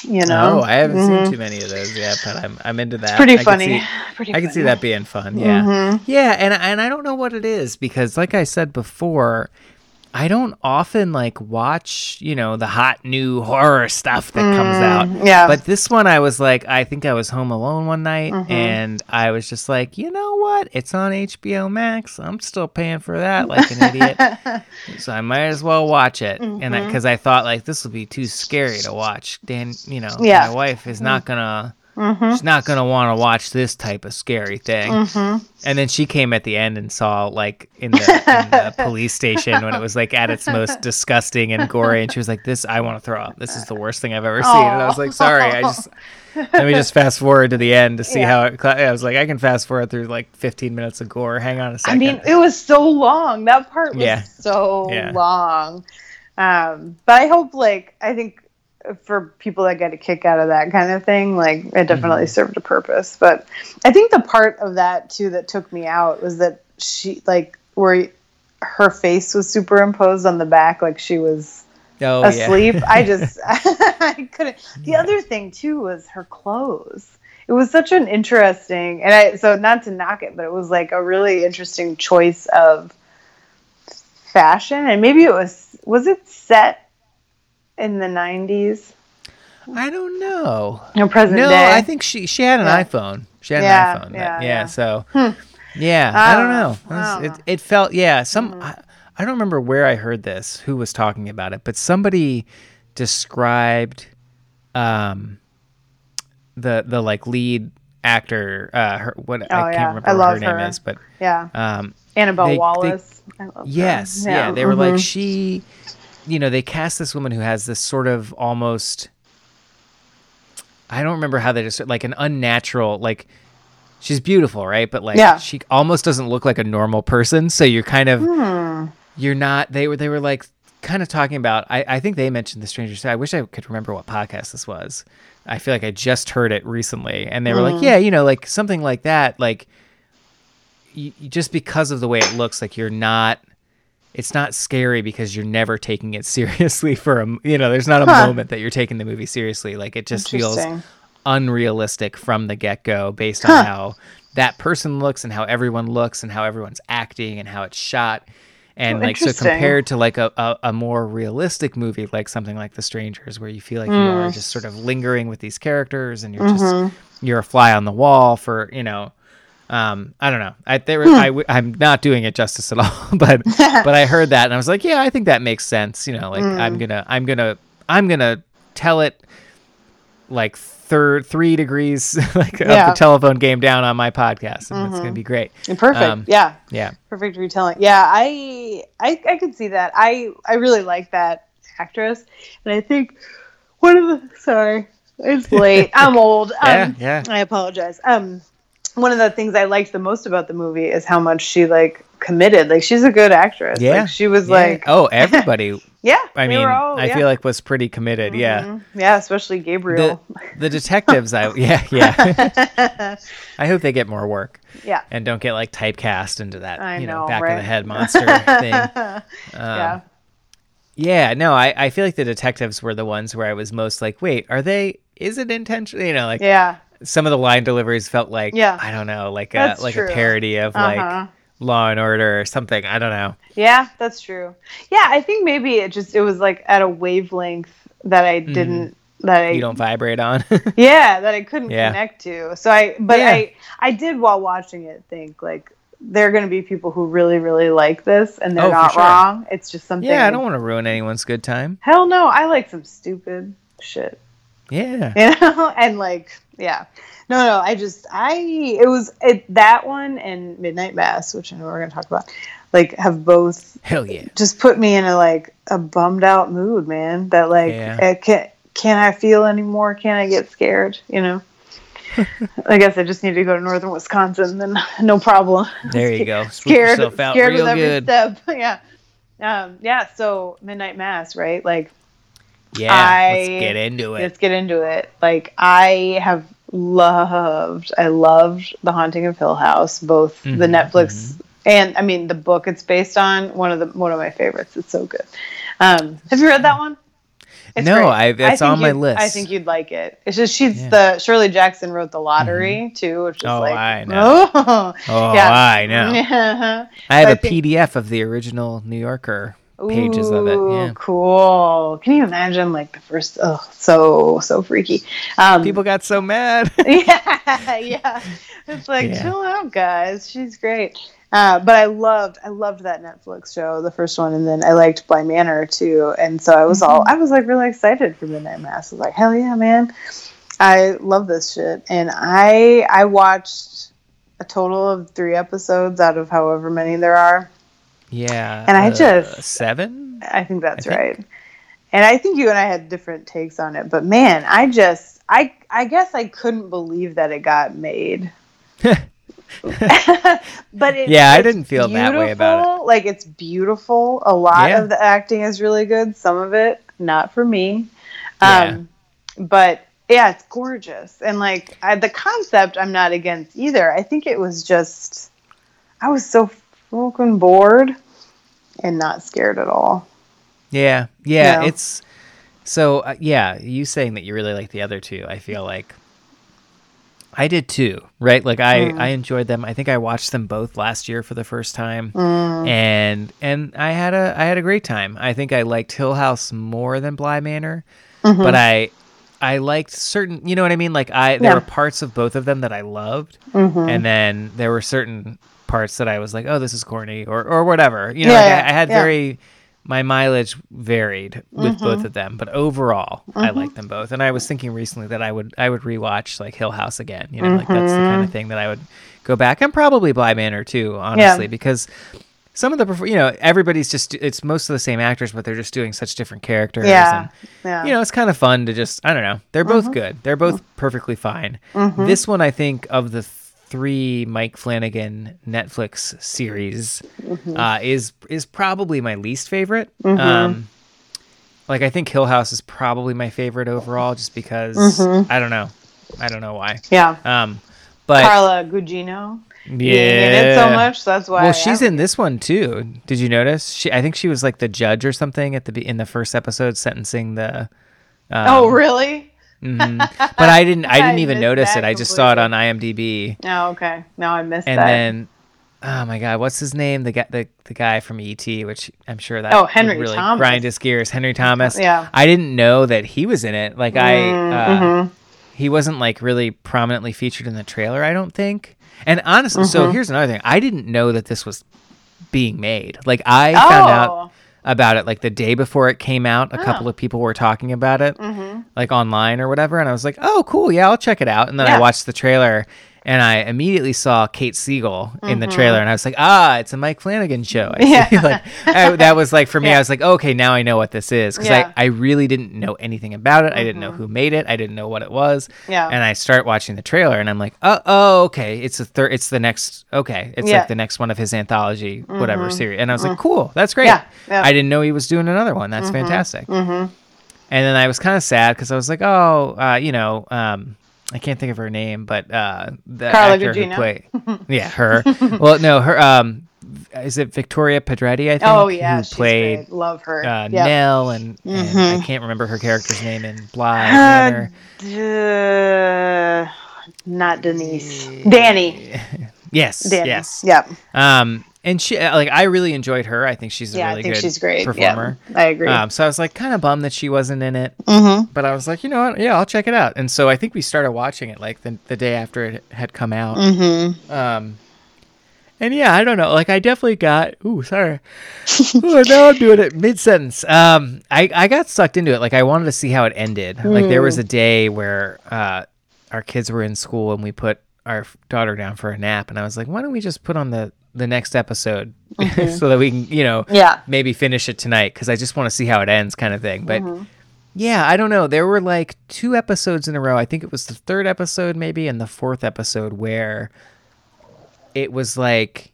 you know Oh, I haven't Mhm. seen too many of those yet, but I'm I'm into that. pretty I funny see- [sighs] pretty I can see that being fun. Yeah. Mhm. Yeah, and and I don't know what it is because like I said before, I don't often like watch, you know, the hot new horror stuff that comes out. Mm, yeah. But this one I was like I think I was home alone one night Mm-hmm. and I was just like, "You know what? It's on HBO Max. I'm still paying for that like an idiot." [laughs] so I might as well watch it. And Mm-hmm. cuz I thought like this will be too scary to watch. Dan, you know, Yeah. Mm-hmm. my wife is not going to She's not gonna want to watch this type of scary thing. Mm-hmm. And then she came at the end and saw like in the, in the [laughs] police station when it was like at its most disgusting and gory, and she was like, "This, I want to throw up. This is the worst thing I've ever seen." And I was like, "Sorry, I just let me just fast forward to the end to see Yeah. how it." cla- I was like, "I can fast forward through like 15 minutes of gore. Hang on a i second. mean it was so long that part was Yeah. so Yeah. long um but i hope like i think for people that get a kick out of that kind of thing, like it definitely Mm-hmm. served a purpose. But I think the part of that too that took me out was that she like where her face was superimposed on the back, like she was oh asleep. I [laughs] just [laughs] I couldn't. The other thing too was her clothes. It was such an interesting, and I so not to knock it, but it was like a really interesting choice of fashion, and maybe it was was it set in the '90s I don't know. or present No, day? I think she she had an Yeah. iPhone. She had Yeah, an iPhone. that- yeah, yeah, yeah. So Hmm. yeah, I I don't don't know. know. It, I don't it, know. Hmm. it felt yeah. Some I, I don't remember where I heard this. Who was talking about it? But somebody described um the the like lead actor. Uh, her what I Oh, can't remember I what love her name is, but yeah, um Annabelle they- they- Wallis. I love her. Yes, yeah. They were mhm. like she, you know, they cast this woman who has this sort of almost. I don't remember how they just like an unnatural like. She's beautiful, right? But like, Yeah. she almost doesn't look like a normal person. So you're kind of, Hmm. you're not. They were, they were like, kind of talking about. I, I think they mentioned the Stranger Things. I wish I could remember what podcast this was. I feel like I just heard it recently, and they were Mm-hmm. like, yeah, you know, like something like that, like. You- just because of the way it looks, like you're not it's not scary because you're never taking it [laughs] seriously for a you know there's not a Huh. moment that you're taking the movie seriously like it just feels unrealistic from the get-go based Huh. on how that person looks and how everyone looks and how everyone's acting and how it's shot and Oh, like so compared to like a, a, a more realistic movie like something like the strangers where you feel like you Mm. are just sort of lingering with these characters and you're Mm-hmm. just you're a fly on the wall for you know um, I don't know. I there Hmm. were, I w- I'm not doing it justice at [laughs] all, but [laughs] but I heard that and I was like, yeah, I think that makes sense. You know, like Hmm. I'm gonna I'm gonna I'm gonna tell it like third three degrees [laughs] like of the telephone game down on my podcast, and it's gonna be great. Perfect. Um, yeah. Yeah, perfect retelling yeah I, I i could see that i i really like that actress and i think one of the sorry it's late i'm old Yeah, um, yeah. i apologize um one of the things i liked the most about the movie is how much she like committed like she's a good actress yeah. like, she was Yeah. like oh, [laughs] everybody. yeah I mean, all- I yeah. feel like was pretty committed. Yeah. Mhm. yeah especially gabriel the detectives, I yeah yeah. [laughs] I hope they get more work yeah and don't get like typecast into that I you know, know, back of the head monster thing. [laughs] Um, yeah Yeah, no, I, I feel like the detectives were the ones where I was most like, wait, are they? Is it intentional? You know, like yeah some of the line deliveries felt like, Yeah. I don't know, like a That's like true. a parody of Uh-huh. like Law and Order or something. I don't know. Yeah, that's true. Yeah, I think maybe it just it was like at a wavelength that I didn't that I Mm-hmm. You don't vibrate on. [laughs] yeah that I couldn't Yeah. connect to. So I but Yeah. I I did while watching it think like there are going to be people who really really like this and they're Oh, not sure. wrong. It's just something. yeah, I don't want to ruin anyone's good time. Hell no, I like some stupid shit. Yeah. [laughs] You know, and like yeah. No, no, I just I it was it that one and Midnight Mass, which I know we're going to talk about. Like have both Hell yeah. just put me in a like a bummed out mood, man. That like Yeah. can can I feel anymore? Can I get scared? You know. [laughs] I guess I just need to go to northern Wisconsin, then [laughs] no problem. There you go. Spook Scared, yourself out scared real with every good. step. yeah, um, yeah. So midnight mass, right? Like, Yeah. I- let's get into it. let's get into it. Like, I have loved, I loved The Haunting of Hill House, both the Mhm, Netflix and I mean the book it's based on. One of the one of my favorites. It's so good. Um, have you read that one? It's No, great. I- it's think on my list. I think you'd like it. It's just she's Yeah. the Shirley Jackson wrote the lottery too, which is Oh, like I know. Oh, [laughs] Oh, yeah. I know. [laughs] I have I a think- PDF of the original New Yorker pages of it. Yeah. Cool. Can you imagine like the first? Oh, so so freaky. Um, People got so mad. [laughs] yeah, yeah. It's like Yeah. chill out, guys. She's great. Uh, but I loved, I loved that Netflix show, the first one, and then I liked Bly Manor too. And so I was all, Mm-hmm. I was like really excited for Midnight Mass. I was like, hell yeah, man! I love this shit. And I, I watched a total of three episodes out of however many there are. Yeah. And I uh, just- seven. I think that's I think- right. And I think you and I had different takes on it, but man, I just I I guess I couldn't believe that it got made. [laughs] but it, Yeah, I didn't feel that way about it. Like it's beautiful. A lot Yeah. of the acting is really good. Some of it not for me. Yeah. Um, but yeah, it's gorgeous. And like I, the concept, I'm not against either. I think it was just I was so fucking bored and not scared at all. Yeah, yeah, it's so uh, yeah. You saying that you really like the other two, I feel like I did too, right? Like I, Hmm. I enjoyed them. I think I watched them both last year for the first time, Hmm. and and I had a I had a great time. I think I liked Hill House more than Bly Manor, Mm-hmm. but I I liked certain. You know what I mean? Like I there Yeah. were parts of both of them that I loved, Mm-hmm. and then there were certain parts that I was like, oh, this is corny or or whatever. You know, Yeah, like yeah, I, I had yeah. very my mileage varied with Mm-hmm. both of them, but overall, I like them both. And I was thinking recently that I would I would rewatch like Hill House again. You know, like that's the Mm-hmm. kind of thing that I would go back and probably Bly Manor too, honestly, because some of the you know everybody's just it's most of the same actors, but they're just doing such different characters. Yeah. and, Yeah. you know, it's kind of fun to just I don't know. They're both good. They're both perfectly fine. This one, I think, of the three Mike Flanagan Netflix series, uh, is is probably my least favorite. Um, like I think Hill House is probably my favorite overall, just because I don't know, I don't know why. yeah. Um, but Carla Gugino. yeah, in it so much. So that's why. well, I she's asked. in this one too. Did you notice? She, I think she was like the judge or something at the in the first episode, sentencing the. Um, Oh, really? Mhm. [laughs] But I didn't. I didn't I even notice it. I just saw it on IMDb, Oh, okay. Now I missed and that. And then, oh my god, what's his name? The guy, the, the guy from ET, which I'm sure that Oh, Henry really Thomas. grind his gears. Henry Thomas. Yeah. I didn't know that he was in it. Like I, uh, mhm. he wasn't like really prominently featured in the trailer. I don't think. And honestly, Mm-hmm. so here's another thing. I didn't know that this was being made. Like I found out Oh. About it like the day before it came out. A Oh. couple of people were talking about it, Mm-hmm. like online or whatever, and I was like, "Oh, cool, yeah, I'll check it out." And then I watched the trailer, and I immediately saw Kate Siegel in the Mm-hmm. trailer, and I was like, "Ah, it's a Mike Flanagan show." I [laughs] Yeah. like I, that was like for me. Yeah. I was like, "Okay, now I know what this is," because Yeah. I I really didn't know anything about it. I didn't know who made it. I didn't know what it was. Mm-hmm. Yeah. And I start watching the trailer, and I'm like, "Oh, oh, okay, it's a third. It's the next. Okay, it's like the next one of his anthology, whatever series." And I was like, "Cool, that's great." Yeah. I didn't know he was doing another one. That's fantastic. Mm-hmm. And then I was kind of sad because I was like, oh, uh, you know, um, I can't think of her name, but uh, the Carla actor who played, [laughs] yeah, her. well, no, her. Um, is it Victoria Pedretti? I think. Oh yeah, who played great. Love her. uh, Yep. Nell, and, and Mm-hmm. I can't remember her character's name in Bly Uh. Uh, not Denise. Danny. [laughs] Yes, Danny. yes. Yep. Um, and she uh, like I really enjoyed her. I think she's a Yeah, really I think good she's great. performer. Yeah, I agree. Um, so I was like kind of bummed that she wasn't in it. mm-hmm. But I was like, you know what? Yeah, I'll check it out. And so I think we started watching it like the, the day after it had come out. Mm-hmm. Um, and yeah, I don't know. Like I definitely got. Ooh, sorry. Ooh, now I'm doing it mid sentence. Um, I I got sucked into it. Like I wanted to see how it ended. Like there was a day where uh, our kids were in school and we put our daughter down for a nap, and I was like, why don't we just put on the the next episode [laughs] mm-hmm. so that we can, you know, Yeah. maybe finish it tonight because I just want to see how it ends, kind of thing. But mm-hmm. yeah, I don't know. There were like two episodes in a row. I think it was the third episode, maybe, and the fourth episode where it was like,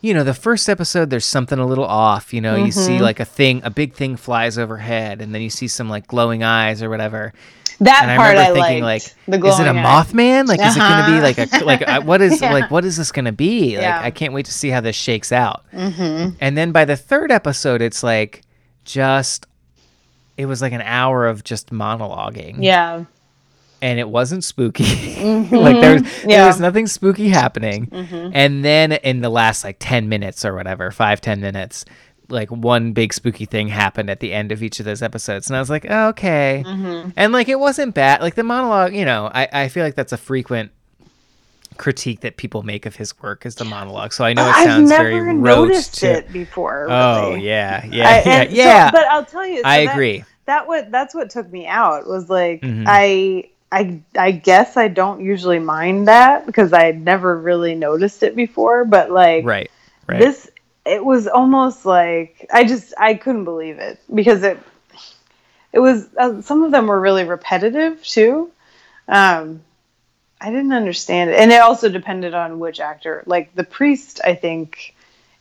you know, the first episode, there's something a little off. You know, you see mm-hmm. like a thing, a big thing flies overhead, and then you see some like glowing eyes or whatever. That And I part remember I thinking, liked. like, is it a eye. Mothman? Like, is it going to be Uh-huh. like a like uh, what is [laughs] Yeah. like what is this going to be? Like, Yeah. I can't wait to see how this shakes out. Mm-hmm. And then by the third episode, it's like just it was like an hour of just monologuing. Yeah. and it wasn't spooky. [laughs] like there was, Mm-hmm. Yeah. Mm-hmm. was nothing spooky happening. And then in the last like 10 minutes or whatever, five ten minutes, like one big spooky thing happened at the end of each of those episodes. And I was like, oh, okay. Mm-hmm. And like it wasn't bad. Like the monologue, you know, I, I feel like that's a frequent critique that people make of his work is the monologue. So I know it I've sounds never very rote noticed to- it before. Oh yeah, yeah, I- yeah, and so- [laughs] but I'll tell you, so I that- agree. That what that's what took me out was like Mhm. I I I guess I don't usually mind that because I had never really noticed it before, but like Right, right. this it was almost like I just I couldn't believe it because it it was uh, some of them were really repetitive too. Um, I didn't understand it, and it also depended on which actor. Like the priest, I think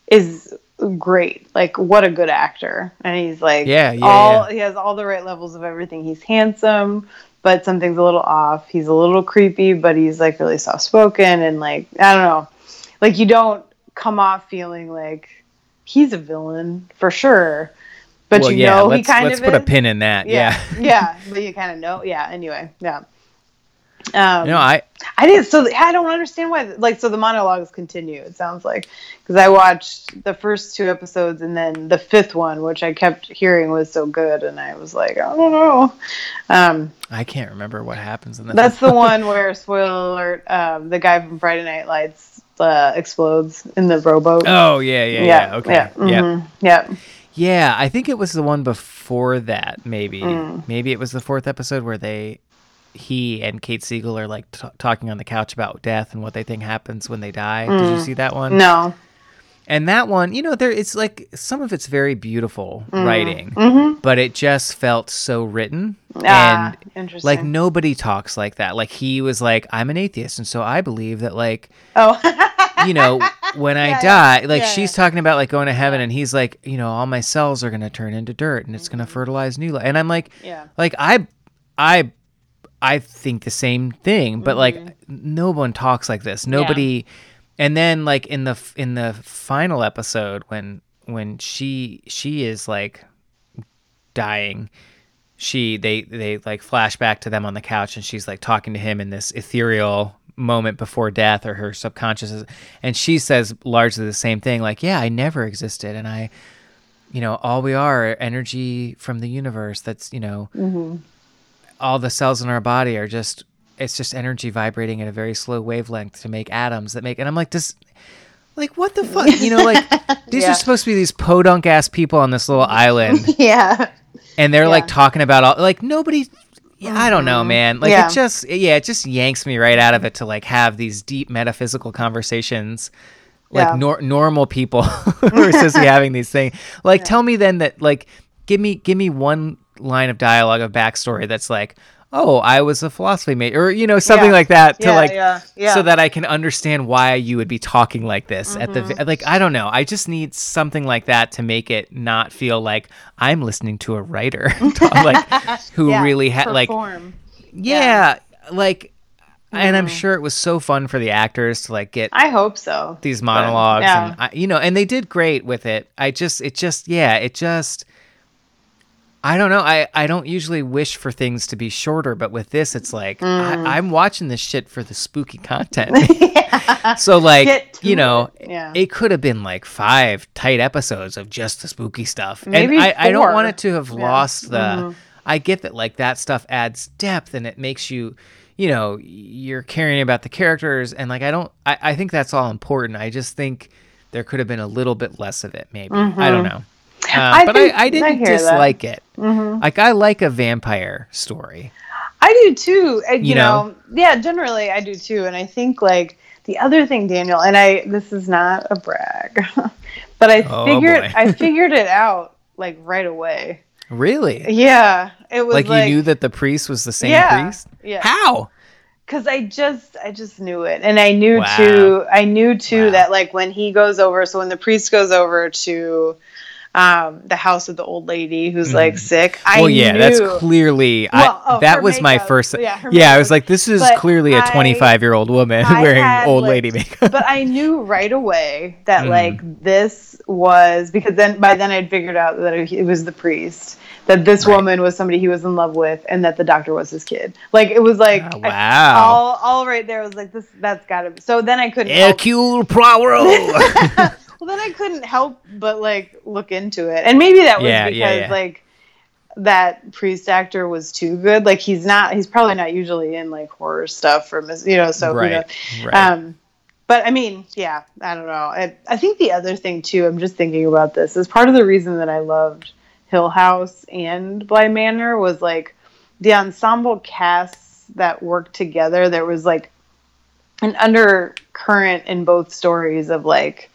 is great. Like what a good actor, and he's like Yeah, yeah, all yeah. he has all the right levels of everything. He's handsome. But something's a little off. He's a little creepy, but he's like really soft spoken and like I don't know. Like you don't come off feeling like he's a villain for sure. But well, you yeah, know let's, he kind let's of put a pin in that. Yeah. yeah. [laughs] yeah. But you kind of know. Yeah. Anyway. Yeah. Um, No, I I didn't. So I don't understand why. Like, so the monologues continue. It sounds like because I watched the first two episodes and then the fifth one, which I kept hearing was so good, and I was like, I don't know. Um, I can't remember what happens in that. that's the one where spoiler alert: um, the guy from Friday Night Lights uh, explodes in the rowboat. Oh yeah, yeah, yeah. Okay. yeah, Yeah. mhm, yeah. Yeah, I think it was the one before that. Maybe, Mm. maybe it was the fourth episode where they, he and Kate Siegel are like t- talking on the couch about death and what they think happens when they die. Did you see that one? Mm. No. And that one, you know, there it's like some of it's very beautiful Mm. writing, Mm-hmm. but it just felt so written. Ah, and interesting. like nobody talks like that. Like he was like, I'm an atheist, and so I believe that like oh, you know, when [laughs] I Yeah, die, like yeah, she's talking about like going to heaven, and he's like, you know, all my cells are gonna turn into dirt, and it's Mm-hmm. gonna fertilize new life. And I'm like, yeah. like I, I, I think the same thing, but like Mm-hmm. no one talks like this. Nobody. And then like in the in the final episode when when she she is like dying she they they like flash back to them on the couch and she's like talking to him in this ethereal moment before death or her subconscious is, and she says largely the same thing like yeah i never existed and i you know all we are are energy from the universe that's you know mm-hmm. all the cells in our body are just it's just energy vibrating at a very slow wavelength to make atoms that make and i'm like this like what the fuck you know like [laughs] these Yeah. are supposed to be these podunk ass people on this little island [laughs] Yeah. And they're like talking about all like nobody yeah, I don't know, mm-hmm. man. Like Yeah. it just yeah, it just yanks me right out of it to like have these deep metaphysical conversations like Yeah. nor- normal people [laughs] who are supposed to be [laughs] having these things. Like tell me then that like give me give me one line of dialogue of backstory that's like, "Oh, I was a philosophy major," or you know, something Yeah. like that to Yeah, like yeah, so that I can understand why you would be talking like this at the Mm-hmm. like I don't know. I just need something like that to make it not feel like I'm listening to a writer [laughs] [laughs] like who really had like yeah, like and I'm sure it was so fun for the actors to like get I hope so. these But, monologues yeah. and I, you know and they did great with it i just it just yeah it just i don't know. I i don't usually wish for things to be shorter but with this it's like Mm. I, i'm watching this shit for the spooky content. [laughs] So like you know it, yeah. it could have been like five tight episodes of just the spooky stuff. Maybe and I, I don't want it to have Yeah. Mm-hmm. lost the i get that like that stuff adds depth and it makes you you know you're caring about the characters. And like i don't i, I think that's all important. I just think there could have been a little bit less of it maybe. I don't know uh, Mm-hmm. I but I, I I didn't that. Mm-hmm. dislike it like i like a vampire story I do too. and, You, You know? know? yeah, generally I do too. And I think like the other thing, Daniel, and I this is not a brag, [laughs] but I Oh, figured. I [laughs] figured it out like right away. really Yeah, it was like, like, you knew that the priest was the same Yeah, priest yeah. how because I just I just knew it, and I knew Wow. too. I knew too Wow. that like when he goes over, so when the priest goes over to um, the house of the old lady who's like sick, I Mm. well yeah knew, that's clearly Well, I, oh, that was my first Yeah, yeah i was like this is But clearly a I- 25 year old woman I [laughs] wearing had, old like- lady makeup but I knew right away that Mm. like this was because then by then I'd figured out that it was the priest that this Right. woman was somebody he was in love with and that the doctor was his kid. Like it was like I- wow. all all right there was like this that's got to be. So then I couldn't Hercule Poirot. [laughs] [laughs] well then I couldn't help but like look into it. And maybe that was Yeah, because yeah, yeah. like that priest actor was too good. Like he's not he's probably not usually in like horror stuff or mis- you know so right, knows? right. Um, but I mean, yeah, I don't know. I, I think the other thing too, I'm just thinking about this, is part of the reason that I loved Hill House and Bly Manor was like the ensemble casts that worked together. There was like an undercurrent in both stories of like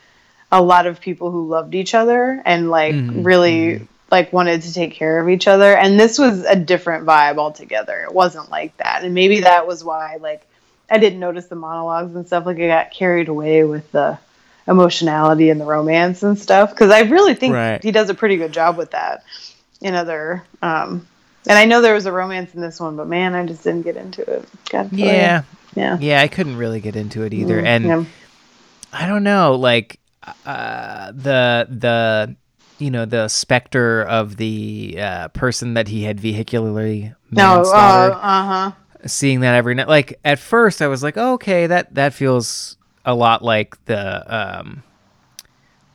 a lot of people who loved each other and like Mhm, really like wanted to take care of each other. And this was a different vibe altogether. It wasn't like that. And maybe that was why like i didn't notice the monologues and stuff. Like i got carried away with the emotionality and the romance and stuff. Because i really think Right. he does a pretty good job with that in other um and i know there was a romance in this one but man i just didn't get into it. God, yeah, yeah. Yeah. I couldn't really get into it either, Mm, and yeah. I don't know, like uh, the the you know the specter of the uh, person that he had vehicularly no uh, uh-huh seeing that every night. Like at first, I was like, oh, okay, that that feels a lot like the um,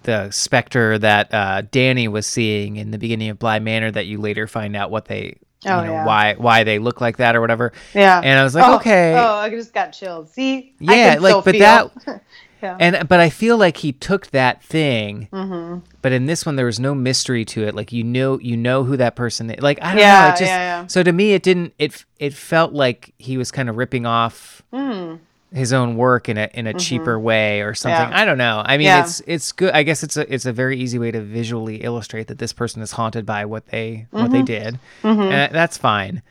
the specter that uh, Danny was seeing in the beginning of Bly Manor. That you later find out what they, Oh, you know, yeah. why why they look like that or whatever. Yeah. And I was like, oh, okay. Oh, I just got chilled. See? Yeah, like, but feel. that- [laughs] yeah. And but I feel like he took that thing, Mm-hmm. but in this one there was no mystery to it. Like you know, you know who that person is. Like I don't know. It just yeah, yeah. so to me it didn't. It it felt like he was kind of ripping off Mm. his own work in a in a cheaper way or something. Mm-hmm. Yeah. I don't know. I mean, Yeah. it's it's good. I guess it's a it's a very easy way to visually illustrate that this person is haunted by what they what Mm-hmm. they did, and that's fine.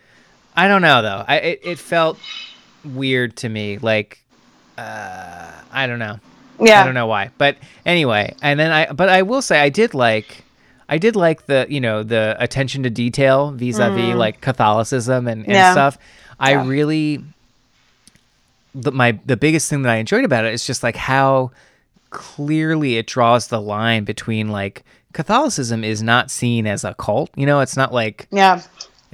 I don't know though. I it, it felt weird to me. Like uh, I don't know. Yeah. I don't know why, but anyway, and then I, but I will say I did like, I did like the, you know, the attention to detail vis-a-vis like Catholicism and, and Mm. Yeah. stuff. I Yeah. really, the, my, the biggest thing that I enjoyed about it is just like how clearly it draws the line between like Catholicism is not seen as a cult. You know, it's not like, Yeah.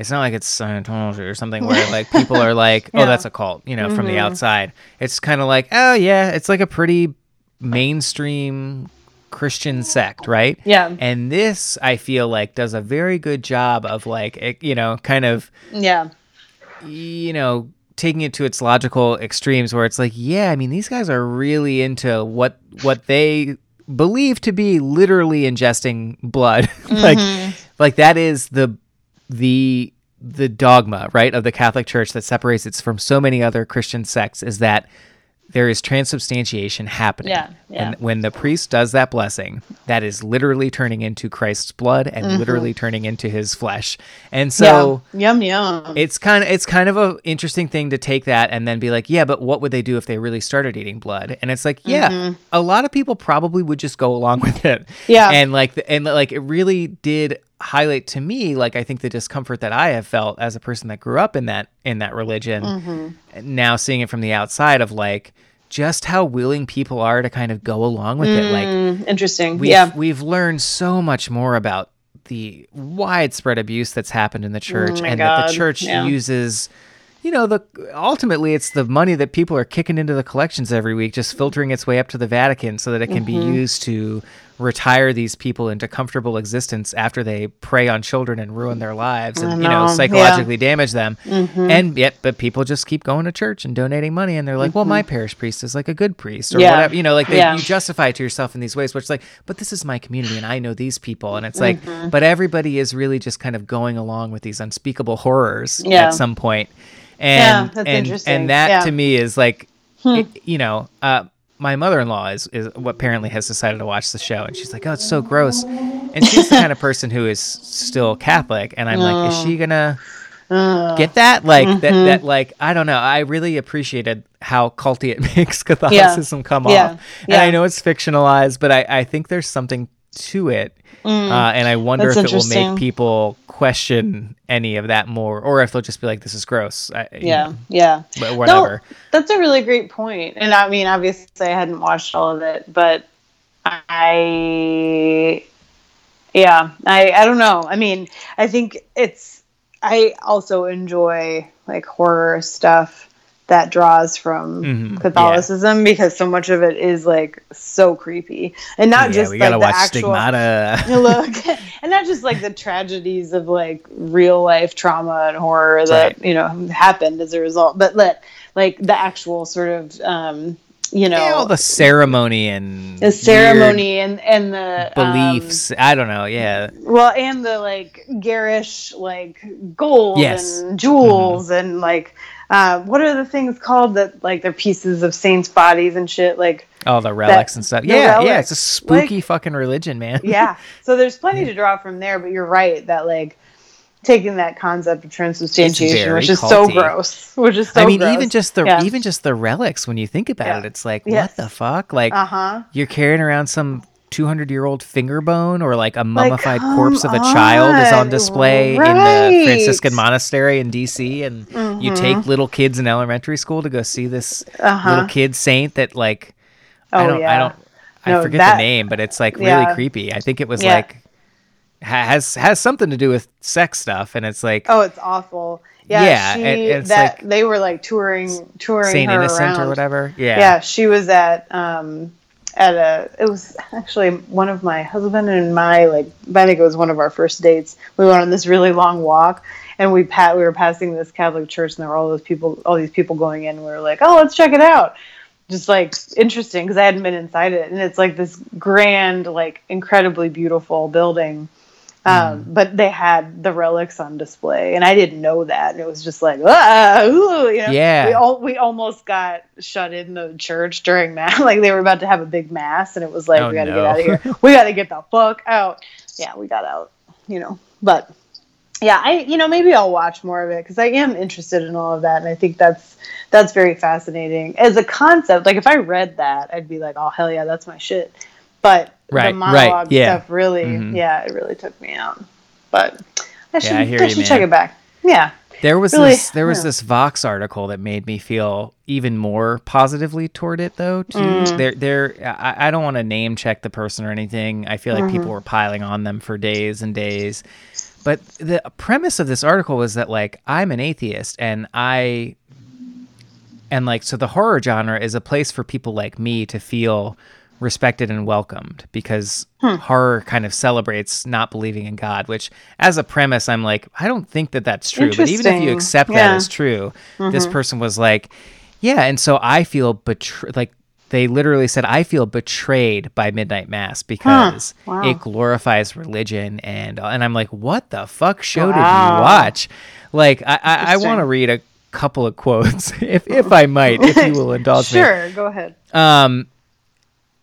It's not like it's Scientology or something [laughs] where like people are like, oh, Yeah. that's a cult, you know, from the mm-hmm. outside. It's kind of like, oh yeah, it's like a pretty mainstream Christian sect, right? Yeah. And this, I feel like, does a very good job of like, it, you know, kind of, Yeah. you know, taking it to its logical extremes where it's like, yeah, I mean, these guys are really into what what they believe to be literally ingesting blood. [laughs] like mm-hmm. like that is the the the dogma, right, of the Catholic Church that separates it from so many other Christian sects is that there is transubstantiation happening. Yeah, yeah. When, when the priest does that blessing, that is literally turning into Christ's blood and literally turning into his flesh. And so Mm-hmm. yeah. Yum yum. it's kind of it's kind of a interesting thing to take that and then be like, yeah, but what would they do if they really started eating blood? And it's like, yeah, a lot of people probably would just go along [laughs] with it. Mm-hmm. Yeah. and like and like it really did highlight to me like I think the discomfort that I have felt as a person that grew up in that in that religion. Mm-hmm. Now seeing it from the outside of like just how willing people are to kind of go along with it, like Mm, interesting. we've, yeah. we've learned so much more about the widespread abuse that's happened in the church Oh and that the church yeah. uses you know the ultimately it's the money that people are kicking into the collections every week just filtering its way up to the Vatican so that it can Mm-hmm. be used to retire these people into comfortable existence after they prey on children and ruin their lives and you know know, yeah. psychologically damage them Mm-hmm. and yet but people just keep going to church and donating money and they're like well my parish priest is like a good priest or Mm-hmm. Yeah. whatever you know like they, Yeah. you justify to yourself in these ways which is like but this is my community and i know these people and it's like but everybody is really just kind of going along with these unspeakable horrors at some point and and, and that. Hmm. to me is like it- you know uh my mother-in-law is, is what apparently has decided to watch the show and she's like oh it's so gross. And she's the kind of person who is still catholic and i'm like is she gonna get that? Like Mm-hmm. that that like i don't know. I really appreciated how culty it [laughs] makes catholicism come Yeah. off. And i know it's fictionalized but i i think there's something to it uh, and i wonder Mm. If it will make people question any of that more or if they'll just be like this is gross I, yeah. know, Yeah. but whatever No, that's a really great point. And I mean, obviously, I hadn't watched all of it, but I, yeah, I, I don't know. I mean, I think it's, I also enjoy like horror stuff that draws from Mhm, yeah. Catholicism because so much of it is like so creepy. And not yeah just we like the actual [laughs] look. [laughs] And not just like the tragedies of like real life trauma and horror that Right. you know happened as a result but let like the actual sort of um you know yeah, all the ceremony and the ceremony and and the um, beliefs. I don't know yeah. Well and the like garish like gold Yes. and jewels and like uh, what are the things called that like they're pieces of saints bodies and shit like all the relics and stuff yeah yeah it's a spooky like- fucking religion man yeah [laughs] so there's plenty to draw from there but you're right that like taking that concept of transubstantiation which is so gross [laughs] which is so I mean, gross. even just the Yeah. even just the relics. When you think about Yeah. it, it's like Yes. what the fuck? Like uh-huh you're carrying around some 200 year old finger bone, or like a mummified come corpse of a child is on display in the Franciscan monastery in D.C. And you take little kids in elementary school to go see this Mm-hmm. Uh-huh. little kid saint that like I Oh, don't I don't I No, forget that- the name, but it's like really Yeah. creepy. I think it was Yeah. like. has has something to do with sex stuff, and it's like Oh, it's awful. Yeah, Yeah, she, it's that like- they were like touring touring Saint her Innocent around. or whatever. Yeah. Yeah. she was at um at a it was actually one of my husband and my like I think it was one of our first dates. We went on this really long walk and we pat we were passing this Catholic church and there were all those people all these people going in. And we were like, "Oh, let's check it out." Just like interesting because I hadn't been inside it and it's like this grand like incredibly beautiful building. Um, But they had the relics on display, and I didn't know that. And it was just like, ah, ooh, you know? Yeah. We all we almost got shut in the church during mass. [laughs] Like they were about to have a big mass, and it was like, Oh, we got to no. get out of here. [laughs] We got to get the fuck out. Yeah, we got out. You know, but yeah, I you know maybe I'll watch more of it because I am interested in all of that, and I think that's that's very fascinating as a concept. Like if I read that, I'd be like, oh hell yeah, that's my shit. But Right, the right, monologue yeah. stuff really, Mhm. yeah, it really took me out. But I should, I hear I you, should check it back. Yeah. There was Really, this there was yeah. this Vox article that made me feel even more positively toward it though too. Mm. There there I, I don't want to name check the person or anything. I feel like Mm-hmm. people were piling on them for days and days. But the premise of this article was that like I'm an atheist and I and like so the horror genre is a place for people like me to feel respected and welcomed because Hmm. horror kind of celebrates not believing in God, which as a premise I'm like I don't think that that's true, but even if you accept that Yeah. Mm-hmm. as true, this person was like, yeah, and so I feel betrayed like they literally said I feel betrayed by Midnight Mass because Wow. it glorifies religion and and I'm like what the fuck show did you watch? Like I I, I want to read a couple of quotes [laughs] if if I might if you will [laughs] indulge me. Sure, go ahead. Um,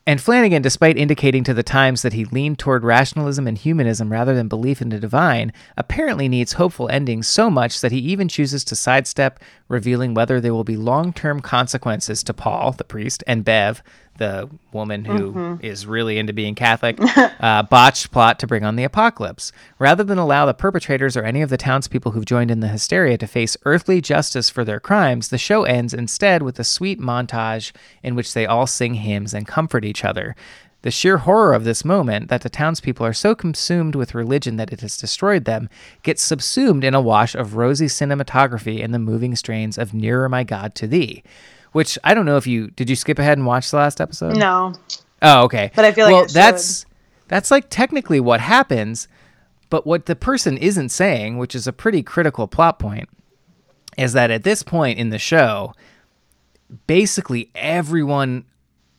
and Flanagan, despite indicating to the Times that he leaned toward rationalism and humanism rather than belief in the divine, apparently needs hopeful endings so much that he even chooses to sidestep revealing whether there will be long term consequences to Paul, the priest, and Bev, the woman who is really into being Catholic, [laughs] uh, botched plot to bring on the apocalypse. Rather than allow the perpetrators or any of the townspeople who've joined in the hysteria to face earthly justice for their crimes, the show ends instead with a sweet montage in which they all sing hymns and comfort each other. The sheer horror of this moment, that the townspeople are so consumed with religion that it has destroyed them, gets subsumed in a wash of rosy cinematography and the moving strains of Nearer My God to Thee. Which I don't know if you did you skip ahead and watch the last episode? No. Oh, okay. But I feel like well, it should. that's that's like technically what happens, but what the person isn't saying, which is a pretty critical plot point, is that at this point in the show, basically everyone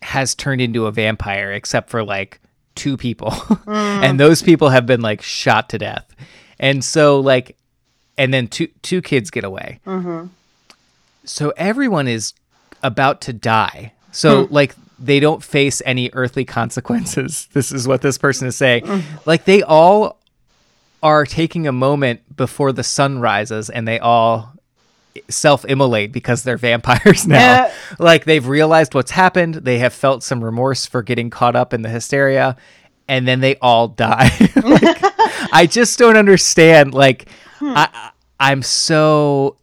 has turned into a vampire except for like two people, [laughs] Mm. and those people have been like shot to death, and so like, and then two two kids get away. Mm-hmm. So everyone is about to die. So Hmm. like they don't face any earthly consequences. [laughs] This is what this person is saying. Like they all are taking a moment before the sun rises and they all self-immolate because they're [laughs] vampires now. Yeah. Like they've realized what's happened, they have felt some remorse for getting caught up in the hysteria and then they all [laughs] die. Like, I just don't understand like I I- I'm so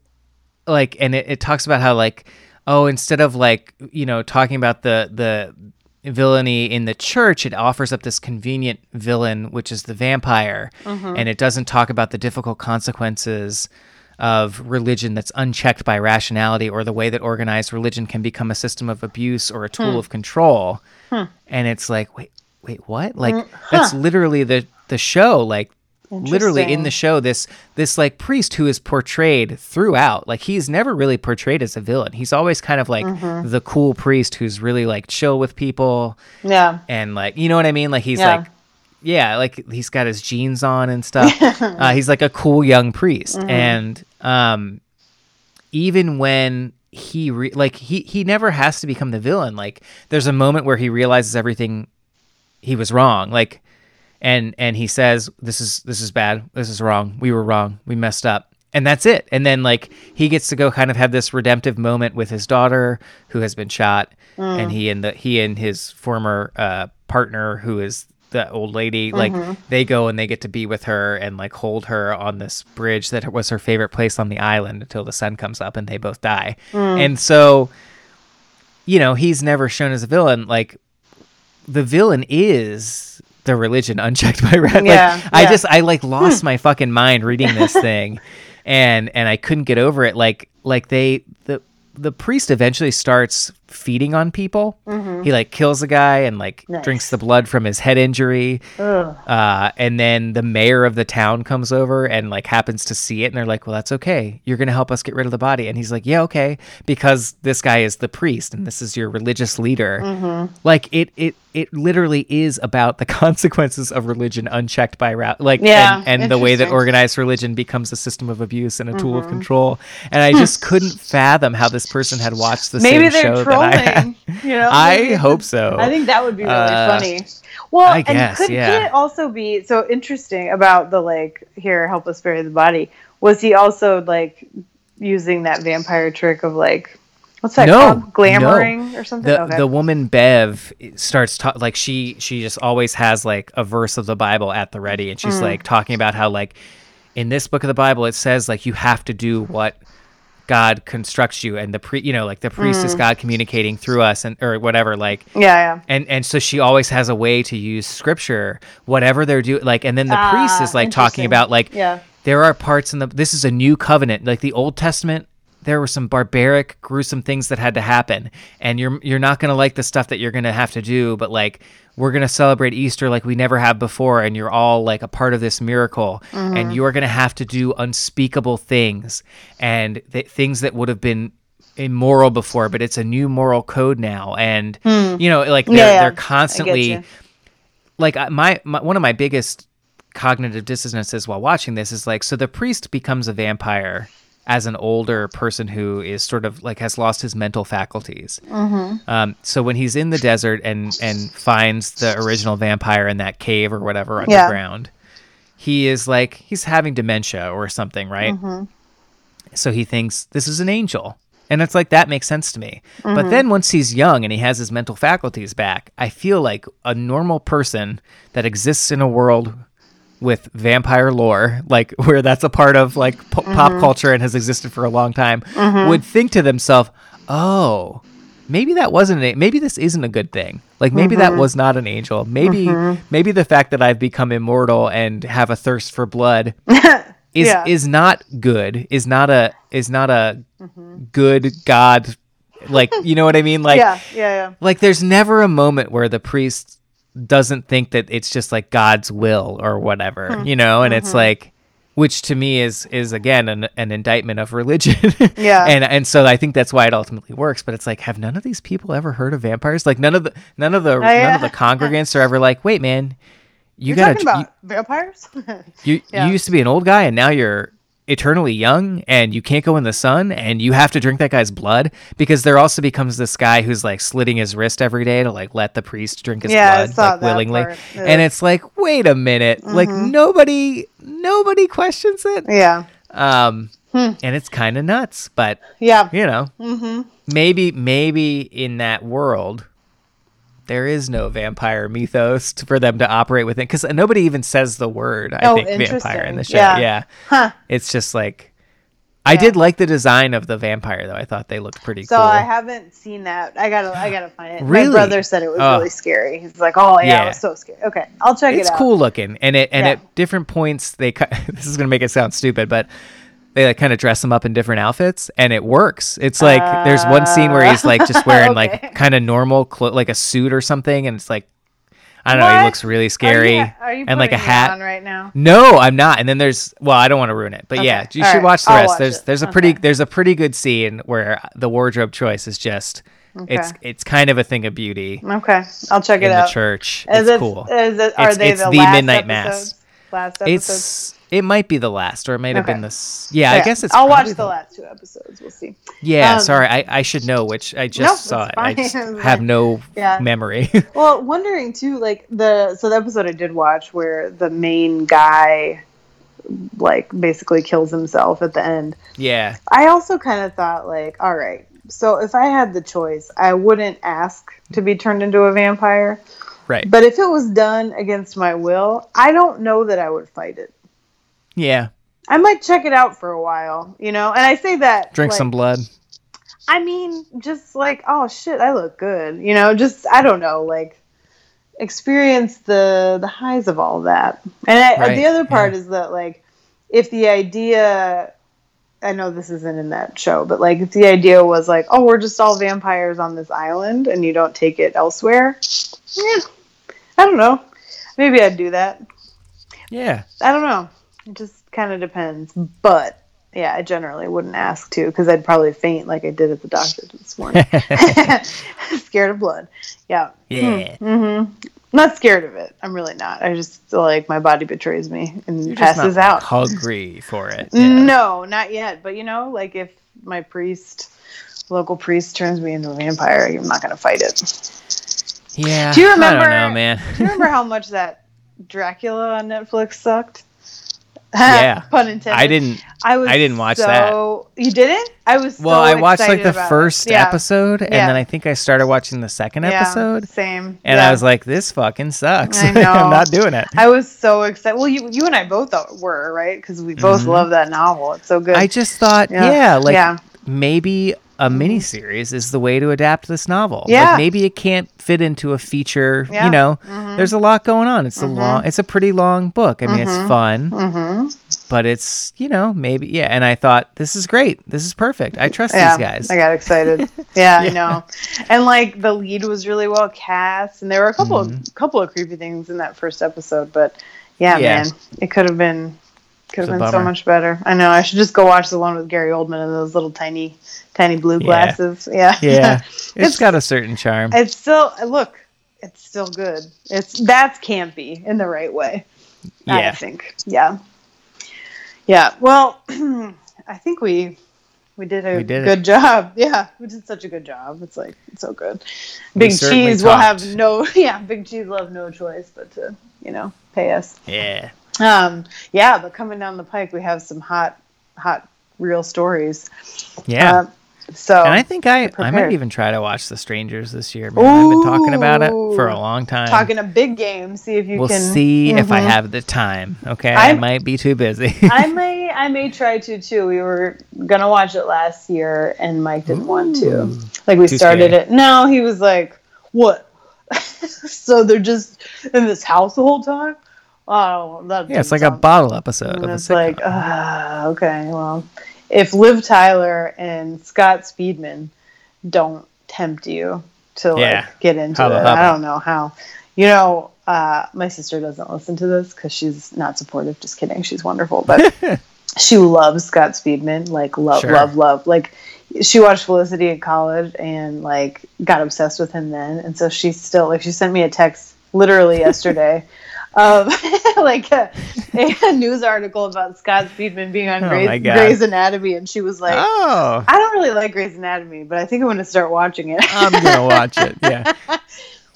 like and it, it talks about how like oh instead of like you know talking about the the villainy in the church it offers up this convenient villain which is the vampire. Mm-hmm. And it doesn't talk about the difficult consequences of religion that's unchecked by rationality or the way that organized religion can become a system of abuse or a tool hmm. of control. Hmm. And it's like wait wait what? Like mm. that's literally the the show. Like literally in the show this this like priest who is portrayed throughout like he's never really portrayed as a villain he's always kind of like Mm-hmm. the cool priest who's really like chill with people Yeah. and like you know what i mean like he's Yeah. like yeah like he's got his jeans on and stuff [laughs] uh, he's like a cool young priest Mm-hmm. and um even when he re- like he he never has to become the villain like there's a moment where he realizes everything he was wrong like and and he says this is this is bad. This is wrong. We were wrong. We messed up. And that's it. And then like he gets to go kind of have this redemptive moment with his daughter who has been shot. Mm. And he and the he and his former uh partner who is the old lady like mm-hmm. they go and they get to be with her and like hold her on this bridge that was her favorite place on the island until the sun comes up and they both die. Mm. And so you know he's never shown as a villain. Like the villain is the religion unchecked by rat. Like, Yeah, I just I like hmm. lost my fucking mind reading this [laughs] thing, and and I couldn't get over it. Like like they the the priest eventually starts feeding on people. He like kills a guy and like Mm-hmm. Nice. drinks the blood from his head injury. Uh, and then the mayor of the town comes over and like happens to see it, and they're like, "Well, that's okay. You're gonna help us get rid of the body." And he's like, "Yeah, okay," because this guy is the priest and this is your religious leader. Mm-hmm. Like it, it, it literally is about the [laughs] consequences of religion unchecked by ra- like Yeah, and, and the way that organized religion becomes a system of abuse and a tool Mm-hmm. of control. And I just couldn't [laughs] fathom how this person had watched the Maybe same show that I [laughs] You know, I hope so. I think that would be really Uh, funny. Well, I guess, and could yeah. it also be so interesting about the like here help us bury the body? Was he also like using that vampire trick of like what's that No, called? Glamoring or something? the okay. the woman Bev starts ta- like she she just always has like a verse of the Bible at the ready, and Mm. she's like talking about how like in this book of the Bible it says like you have to do what God constructs you, and the pre you know like the priest Mm. is God communicating through us and or whatever like. yeah, yeah. And and so she always has a way to use scripture, whatever they're doing. Like, and then the priest Ah, is like talking about like Yeah. there are parts in the this is a new covenant like the old testament there were some barbaric gruesome things that had to happen. And you're you're not going to like the stuff that you're going to have to do but like we're going to celebrate easter like we never have before and you're all like a part of this miracle. And you're going to have to do unspeakable things. And th- things that would have been immoral before but it's a new moral code now. And you know like they're, Yeah, yeah. They're constantly like uh, my, my one of my biggest cognitive dissonances while watching this is like so the priest becomes a vampire as an older person who is sort of like has lost his mental faculties. Mm-hmm. Um, so when he's in the desert and and finds the original vampire in that cave or whatever Yeah. underground, he is like he's having dementia or something, right? Mm-hmm. So he thinks this is an angel. And it's like that makes sense to me. Mm-hmm. But then once he's young and he has his mental faculties back, I feel like a normal person that exists in a world with vampire lore, like [laughs] where that's a part of like po- Mm-hmm. pop culture and has existed for a long time, would think to themselves, "Oh, maybe that wasn't a, maybe this isn't a good thing. Like maybe Mm-hmm. that was not an angel. Maybe maybe the fact that I've become immortal and have a thirst for blood [laughs] is Yeah. is not good. Is not a is not a Mm-hmm. good God. Like you know what I mean? Like yeah, yeah, yeah. like there's never a moment where the priest doesn't think that it's just like God's will or whatever, Hmm. you know, and it's Mm-hmm. like which to me is is again an, an indictment of religion. [laughs] Yeah. and and so I think that's why it ultimately works. But it's like, have none of these people ever heard of vampires? Like none of the none of the none Oh, yeah. of the congregants are ever like, wait, man, you You're gotta talking about vampires? [laughs] you, Yeah. you used to be an old guy and now you're eternally young and you can't go in the sun and you have to drink that guy's blood because there also becomes this guy who's like slitting his wrist every day to like let the priest drink his Yeah, blood like willingly part. and Mm-hmm. it's like wait a minute like nobody nobody questions it yeah. um Hmm. and it's kind of nuts but Yeah. you know Mm-hmm. maybe maybe in that world there is no vampire mythos for them to operate within because nobody even says the word i Oh, think vampire in the show Yeah. yeah, Huh. it's just like i did like the design of the vampire though i thought they looked pretty So cool So I haven't seen that. I gotta, I gotta find it. Really? My brother said it was Oh. really scary. He's like, "Oh yeah, Yeah. it was so scary." Okay, I'll check it's it out. It's cool looking and it and Yeah. at different points they ki- [laughs] this is gonna make it sound stupid but they like kind of dress him up in different outfits and it works it's like there's one scene where he's like just ah. wearing [laughs] Okay. like kind of normal clo- like a suit or something and it's like i don't know he looks really Are you- scary Are you, and like a hat on right now? No, I'm not. And then there's well, I don't want to ruin it, but Okay. yeah, you All should right. watch the I'll rest. watch there's it. there's a pretty Okay. there's a pretty good scene where the wardrobe choice is just it's Okay. it's kind of a thing of beauty Okay, I'll check in it the out. church. Is it's it, cool. Is it, are It's- they it's the, the Midnight Mass. Last episodes. It's it might be the last, or it might have been this. Yeah, I guess it's. I'll watch the last two episodes. We'll see. Yeah, um, sorry, I, I should know which I just Nope, saw it. I just [laughs] have no Yeah. memory. [laughs] Well, wondering too, like the so the episode I did watch where the main guy like basically kills himself at the end. yeah, I also kind of thought like, all right, so if I had the choice, I wouldn't ask to be turned into a vampire. right. But if it was done against my will, I don't know that I would fight it. Yeah, I might check it out for a while, you know. And I say that drink like, some blood. I mean, just like, oh shit, I look good, you know. Just I don't know, like, experience the the highs of all that. And I, Right, the other part yeah. is that like if the idea I know this isn't in that show, but like if the idea was like, oh, we're just all vampires on this island and you don't take it elsewhere, yeah, I don't know. Maybe I'd do that. Yeah. I don't know. It just kind of depends. But yeah, I generally wouldn't ask to because I'd probably faint like I did at the doctor this morning. [laughs] [laughs] scared of blood. Yeah. Yeah. hmm Not scared of it. I'm really not. I just feel like my body betrays me and You're passes out. hungry for it. [laughs] Yeah. No, not yet. But you know, like if my priest, local priest, turns me into a vampire, I'm not gonna fight it. Yeah. Do you I remember- don't know, man. Do you remember how much that Dracula on Netflix sucked? Yeah. [laughs] Pun intended. I didn't. I was. I didn't watch so, that. You didn't? I was. Well, so I watched like the first Yeah. episode, and Yeah. then I think I started watching the second Yeah, episode, Same. and. I was like, "This fucking sucks. I. [laughs] I'm not doing it." I was so excited. Well, you you and I both were right because we both Mhm. love that novel. It's so good. I just thought, Yeah. yeah, like Yeah. maybe a miniseries is the way to adapt this novel. Yeah. Like maybe it can't fit into a feature. Yeah. You know, Mhm. there's a lot going on. It's a long. It's a pretty long book. I mean, it's fun, hmm but it's you know maybe yeah. And I thought this is great. This is perfect. I trust Yeah, these guys. I got excited. [laughs] Yeah, I know. And like the lead was really well cast, and there were a couple of couple of creepy things in that first episode. But yeah, Mm-hmm. Yeah. man, it could have been could have been so much better. I know. I should just go watch the one with Gary Oldman and those little tiny tiny blue glasses. [laughs] Yeah, yeah, [laughs] it's It's- got a certain charm. it's still look. It's still good. It's that's campy in the right way. Yeah. I think. Yeah. Yeah. Well, [clears throat] I think we we did a We did it. good job. [laughs] Yeah, we did such a good job. It's like it's so good. Big certainly cheese will have no yeah, big cheese will have no choice but to, you know, pay us. yeah. Um yeah, but coming down the pike we have some hot hot real stories. Yeah. Um, so and I think I, I might even try to watch The Strangers this year. Man. I've been talking about it for a long time. talking a big game, see if you we'll can see if I Mhm. have the time. Okay, I, I'm- might be too busy. [laughs] I [laughs] may I may try to too. We were gonna watch it last year, and Mike didn't want to. Like we started scary. it. No, he was like, "What?" [laughs] so they're just in this house the whole time. Oh, that yeah, it's like a bottle episode And it's like, ah, okay, well, if Liv Tyler and Scott Speedman don't tempt you to like Yeah. get into Hubba it, hubba. I don't know how. You know, uh, my sister doesn't listen to this because she's not supportive. Just kidding, she's wonderful, but [laughs] she loves Scott Speedman, like love, Sure. love, love. Like she watched Felicity in college and like got obsessed with him then, and so she's still like she sent me a text literally [laughs] yesterday of um, [laughs] like a, a news article about Scott Speedman being on Oh Grey's. Grey's Anatomy, and she was like, oh, "I don't really like Grey's Anatomy, but I think I'm going to start watching it." I'm gonna watch it. Yeah, [laughs]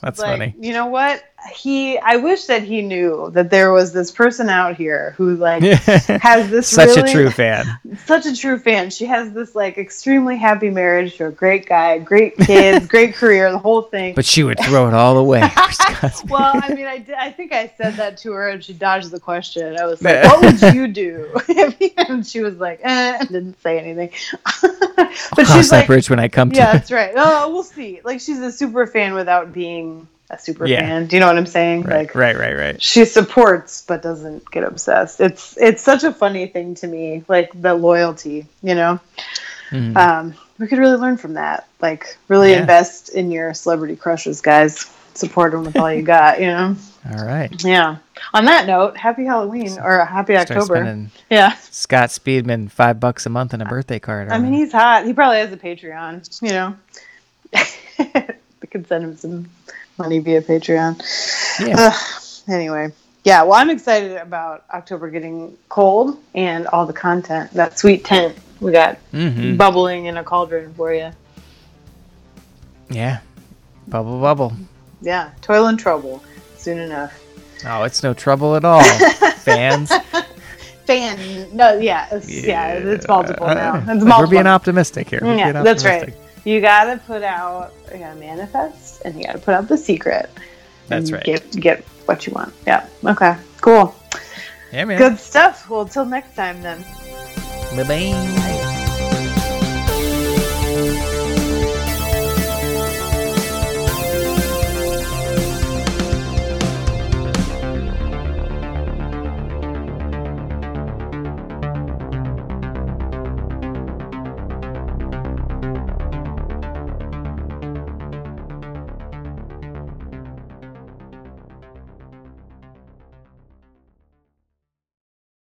that's like, funny. You know what? He, I wish that he knew that there was this person out here who like [laughs] has this Such really, a true fan. [laughs] such a true fan. She has this like extremely happy marriage to a great guy, great kids, [laughs] great career, the whole thing. But she would throw it all away. well, I mean, I, did, I think I said that to her, and she dodged the question. I was like, "What would you do?" and she was like, eh, and didn't say anything. but Cross she's that like, bridge when I come to "Yeah, that's right. Oh, we'll see." Like she's a super fan without being a super Yeah. fan. Do you know what I'm saying? Right, Like, right, right, right. she supports but doesn't get obsessed. It's it's such a funny thing to me, like the loyalty. You know, Mhm. um, we could really learn from that. Like, really Yeah. invest in your celebrity crushes, guys. Support them with all you [laughs] got. You know. All right. Yeah. On that note, happy Halloween or happy October. Yeah. Scott Speedman five bucks a month and a birthday card. I mean, he's hot. He probably has a Patreon. You know, [laughs] we could send him some money via Patreon. yeah. Ugh. anyway, yeah. Well, I'm excited about October getting cold and all the content. That sweet tent we got hmm bubbling in a cauldron for you. Yeah. Bubble, bubble. Yeah. Toil and trouble soon enough. Oh, it's no trouble at all, [laughs] fans. Fan. No. Yeah. It's, yeah. it's multiple now. It's multiple. We're being optimistic here. We're Yeah, being that's right you gotta put out you gotta manifest and you gotta put out the secret. That's right. get, get what you want. Yeah. Okay. Cool. Yeah man. Good stuff. Well till next time then. Bye bye.